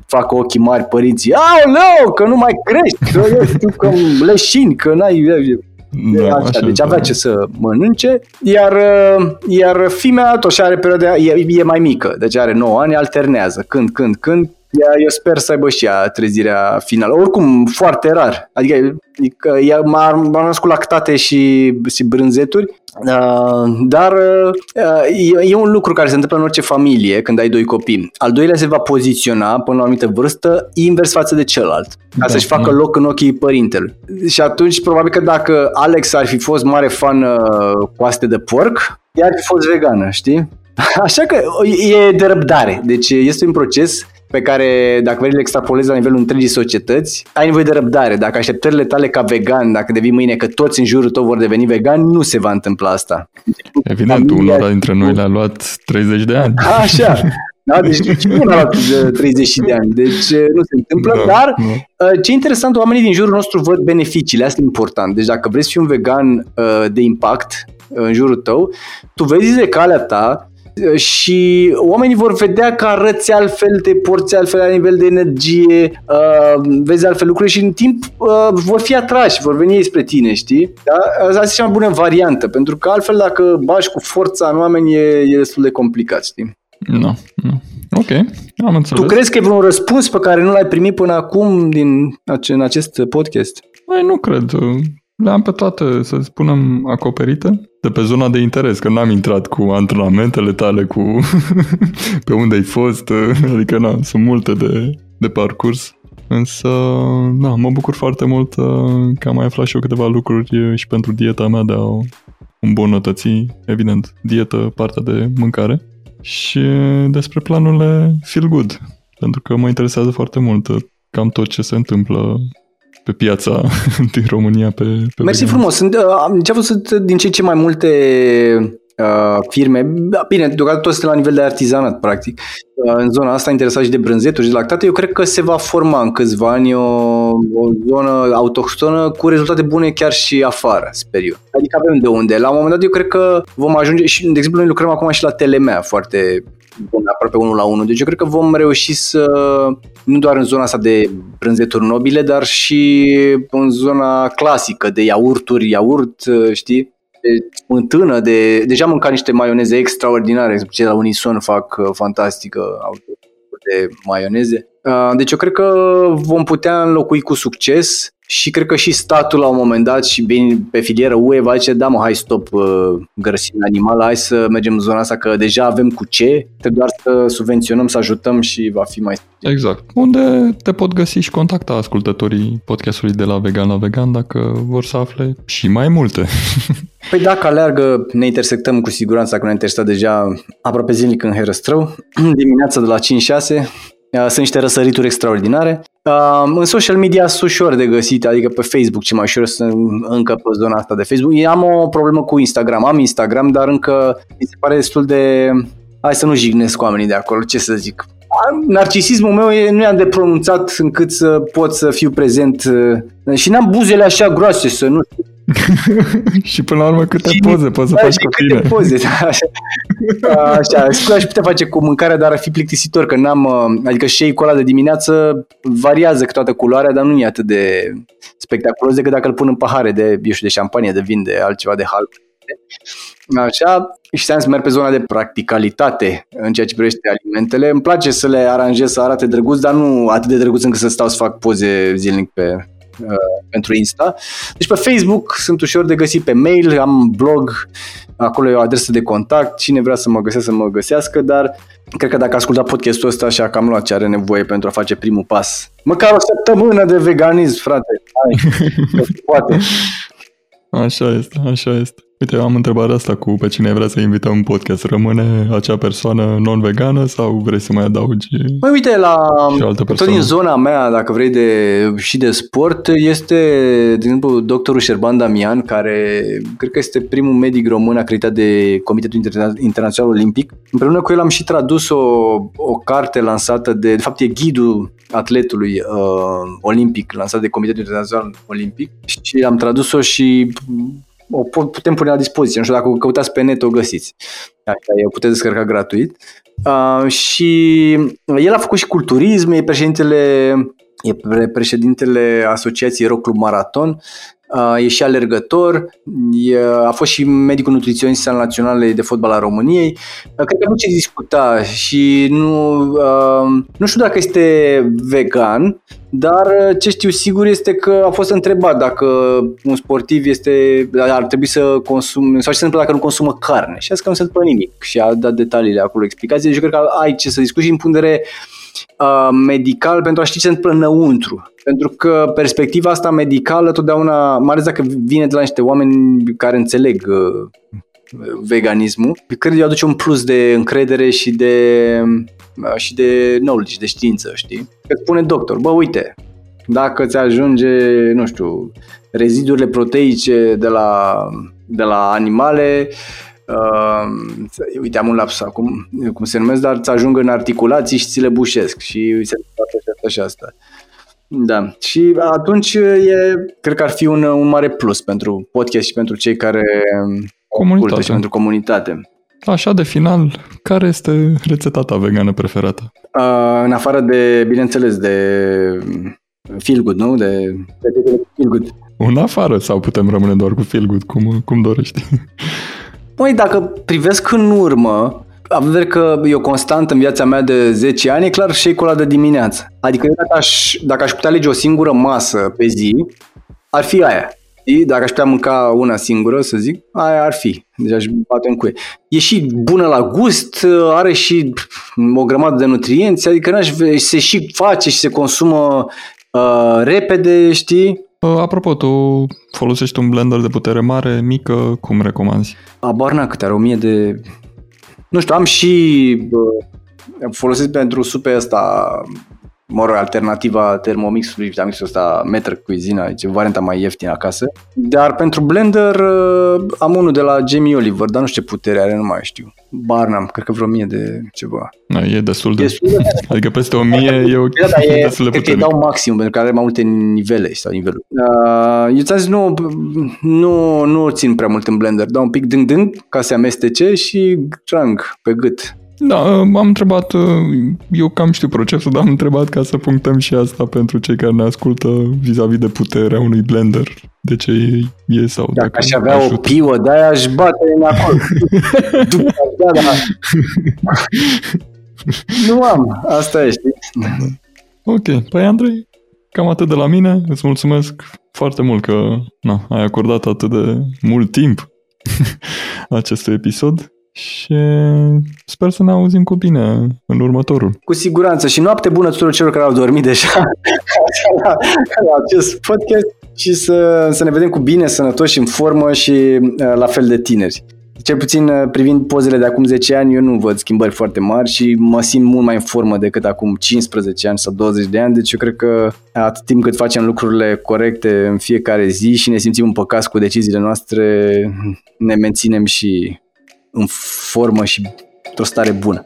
facă ochii mari părinții, aoleu, că nu mai crești, că eu știu că leșini, că n-ai da, așa, așa, deci avea ce să mănânce, iar, uh, iar fimea tot și are perioada, e, e mai mică, deci are 9 ani, alternează, când, când, când, eu sper să aibă și ea trezirea finală. Oricum, foarte rar. Adică, ea m-a, m-a născut lactate și, și brânzeturi, uh, dar uh, e, e un lucru care se întâmplă în orice familie când ai doi copii. Al doilea se va poziționa până la o anumită vârstă invers față de celălalt, ca da, să-și facă da. loc în ochii părintelui. Și atunci, probabil că dacă Alex ar fi fost mare fan uh, coaste de porc, ea ar fi fost vegană, știi? Așa că e de răbdare. Deci este un proces pe care, dacă vrei, le extrapolezi la nivelul întregii societăți, ai nevoie de răbdare. Dacă așteptările tale ca vegan, dacă devii mâine că toți în jurul tău vor deveni vegan, nu se va întâmpla asta. Evident, Familia... unul dintre noi le-a luat 30 de ani. Așa. Da, deci nu a luat 30 de ani, deci nu se întâmplă, da, dar da. ce interesant, oamenii din jurul nostru văd beneficiile, asta e important. Deci dacă vrei să fii un vegan de impact în jurul tău, tu vezi de calea ta și oamenii vor vedea că arăți altfel, te porți altfel la nivel de energie, uh, vezi altfel lucruri și în timp uh, vor fi atrași, vor veni spre tine, știi? Da? Asta e cea mai bună variantă, pentru că altfel dacă bași cu forța în oameni e, e destul de complicat, știi? Nu, nu. Ok, am înțeles. Tu crezi că e vreun răspuns pe care nu l-ai primit până acum din, în acest podcast? Mai nu cred. Le-am pe toate, să spunem, acoperite de pe zona de interes, că n-am intrat cu antrenamentele tale, cu pe unde ai fost, adică na, sunt multe de, de parcurs. Însă, da, mă bucur foarte mult uh, că am mai aflat și eu câteva lucruri uh, și pentru dieta mea de a îmbunătăți, evident, dietă, partea de mâncare și despre planurile Feel Good, pentru că mă interesează foarte mult uh, cam tot ce se întâmplă pe piața din România pe, pe Mersi vegan. frumos. Sunt, ce uh, sunt din ce ce mai multe uh, firme, da, bine, deocamdată toate sunt la nivel de artizanat, practic, uh, în zona asta interesat și de brânzeturi și de lactate, eu cred că se va forma în câțiva ani o, o zonă autohtonă cu rezultate bune chiar și afară, sper eu. Adică avem de unde. La un moment dat eu cred că vom ajunge și, de exemplu, noi lucrăm acum și la Telemea foarte bun, aproape unul la unul. Deci eu cred că vom reuși să, nu doar în zona asta de brânzeturi nobile, dar și în zona clasică de iaurturi, iaurt, știi? de smântână, de, deja am mâncat niște maioneze extraordinare, cei de la Unison fac uh, fantastică de maioneze. Uh, deci eu cred că vom putea înlocui cu succes și cred că și statul la un moment dat și bine pe filieră UE va zice, da mă, hai stop uh, gărăsimea animală, hai să mergem în zona asta că deja avem cu ce, trebuie doar să subvenționăm, să ajutăm și va fi mai Exact. Unde te pot găsi și contacta ascultătorii podcastului de la Vegan la Vegan dacă vor să afle și mai multe. Păi dacă aleargă, ne intersectăm cu siguranță, că ne intersectat deja aproape zilnic în Herăstrău, dimineața de la 5-6, uh, sunt niște răsărituri extraordinare. Uh, în social media sunt ușor de găsit, adică pe Facebook ce mai ușor sunt încă pe zona asta de Facebook. Eu am o problemă cu Instagram, am Instagram, dar încă mi se pare destul de... Hai să nu jignesc oamenii de acolo, ce să zic. Narcisismul meu e, nu e de pronunțat încât să pot să fiu prezent uh, și n-am buzele așa groase să nu și până la urmă câte și, poze poți să da, faci cu tine. Câte poze, da, așa. așa. Știu că aș putea face cu mâncarea, dar ar fi plictisitor, că n-am, uh, adică shake-ul ăla de dimineață variază toată culoarea, dar nu e atât de spectaculos decât dacă îl pun în pahare de, eu știu, de șampanie, de vin, de altceva de hal. Așa, și să merg pe zona de practicalitate în ceea ce privește alimentele. Îmi place să le aranjez să arate drăguț, dar nu atât de drăguț încât să stau să fac poze zilnic pe, uh, pentru Insta. Deci pe Facebook sunt ușor de găsit, pe mail am blog, acolo e o adresă de contact, cine vrea să mă găsească să mă găsească, dar cred că dacă asculta podcastul ăsta și a cam luat ce are nevoie pentru a face primul pas. Măcar o săptămână de veganism, frate. Hai, poate. Așa este, așa este. Uite, eu am întrebarea asta cu pe cine vrea să invităm în podcast. Rămâne acea persoană non-vegană sau vrei să mai adaugi Păi uite, la, tot din zona mea, dacă vrei, de, și de sport, este, de exemplu, doctorul Șerban Damian, care cred că este primul medic român acreditat de Comitetul Internațional Olimpic. Împreună cu el am și tradus o, o carte lansată de, de fapt e ghidul atletului uh, olimpic lansat de Comitetul Internațional Olimpic și am tradus-o și o putem pune la dispoziție. Nu știu dacă o căutați pe net, o găsiți. Așa, o puteți descărca gratuit. Uh, și el a făcut și culturism, e președintele, e președintele Asociației Rock Club Maraton e și alergător, e, a fost și medicul nutriționist al Naționalei de Fotbal a României. Cred că nu ce discuta și nu, nu știu dacă este vegan, dar ce știu sigur este că a fost întrebat dacă un sportiv este, ar trebui să consume, sau ce se întâmplă dacă nu consumă carne. Și a zis că nu se întâmplă nimic și a dat detaliile acolo, explicații. Deci eu cred că ai ce să discuți în punct de vedere uh, medical pentru a ști ce se întâmplă înăuntru. Pentru că perspectiva asta medicală totdeauna, mai ales dacă vine de la niște oameni care înțeleg uh, veganismul, cred că aduce un plus de încredere și de, uh, și de knowledge, de știință, știi? Că spune doctor, bă, uite, dacă ți ajunge, nu știu, rezidurile proteice de la, de la animale, Uh, uite, am un laps acum, cum se numesc, dar ți ajung în articulații și ți le bușesc și se întâmplă și asta și asta. Da, și atunci e, cred că ar fi un, un mare plus pentru podcast și pentru cei care comunitate. și pentru comunitate. Așa de final, care este rețeta ta vegană preferată? Uh, în afară de, bineînțeles, de feel good, nu? De, de feel good. În afară sau putem rămâne doar cu feel good, cum, cum dorești? Păi, dacă privesc în urmă, având vedere că e o constantă în viața mea de 10 ani, e clar shake-ul ăla de dimineață. Adică eu dacă aș, dacă aș putea alege o singură masă pe zi, ar fi aia. Dacă aș putea mânca una singură, să zic, aia ar fi. Deci aș bate în cuie. E și bună la gust, are și o grămadă de nutrienți, adică n-aș, se și face și se consumă uh, repede, știi? Uh, apropo, tu folosești un blender de putere mare, mică, cum recomanzi? Abar câte are, o mie de... Nu știu, am și... Uh, folosesc pentru supe asta mă rog, alternativa Thermomixului, Vitamixul ăsta Metro Cuisine, deci varianta mai ieftină acasă. Dar pentru blender uh, am unul de la Jamie Oliver, dar nu știu ce putere are, nu mai știu. Barnum, cred că vreo mie de ceva. Da, e destul de... Destul de Adică peste o mie e, o, Da, dar e, destul de cred că îi puternic. dau maxim, pentru că are mai multe nivele sau niveluri. Uh, eu ți-am zis, nu, nu, nu țin prea mult în blender, dau un pic dâng-dâng ca să amestece și trang pe gât. Da, am întrebat, eu cam știu procesul, dar am întrebat ca să punctăm și asta pentru cei care ne ascultă vis-a-vis de puterea unui blender. De ce e, e sau Dacă aș avea ajută. o piuă de aia, aș bate în acolo. După da, da. nu am, asta e, știi? Ok, păi Andrei, cam atât de la mine. Îți mulțumesc foarte mult că na, ai acordat atât de mult timp acestui episod și sper să ne auzim cu bine în următorul. Cu siguranță și noapte bună tuturor celor care au dormit deja la, la acest podcast și să, să ne vedem cu bine, sănătoși, în formă și uh, la fel de tineri. Cel puțin uh, privind pozele de acum 10 ani, eu nu văd schimbări foarte mari și mă simt mult mai în formă decât acum 15 ani sau 20 de ani, deci eu cred că atât timp cât facem lucrurile corecte în fiecare zi și ne simțim împăcați cu deciziile noastre, ne menținem și în formă și într-o stare bună.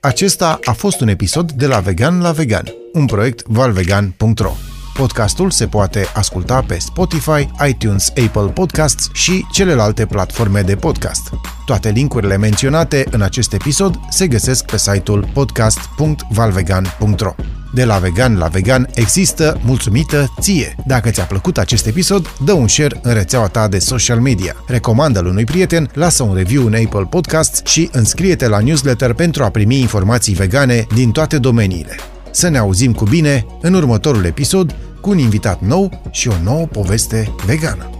Acesta a fost un episod de la Vegan la Vegan, un proiect valvegan.ro. Podcastul se poate asculta pe Spotify, iTunes, Apple Podcasts și celelalte platforme de podcast. Toate linkurile menționate în acest episod se găsesc pe site-ul podcast.valvegan.ro. De la vegan la vegan există mulțumită ție. Dacă ți-a plăcut acest episod, dă un share în rețeaua ta de social media. Recomandă-l unui prieten, lasă un review în Apple Podcasts și înscrie-te la newsletter pentru a primi informații vegane din toate domeniile. Să ne auzim cu bine în următorul episod cu un invitat nou și o nouă poveste vegană.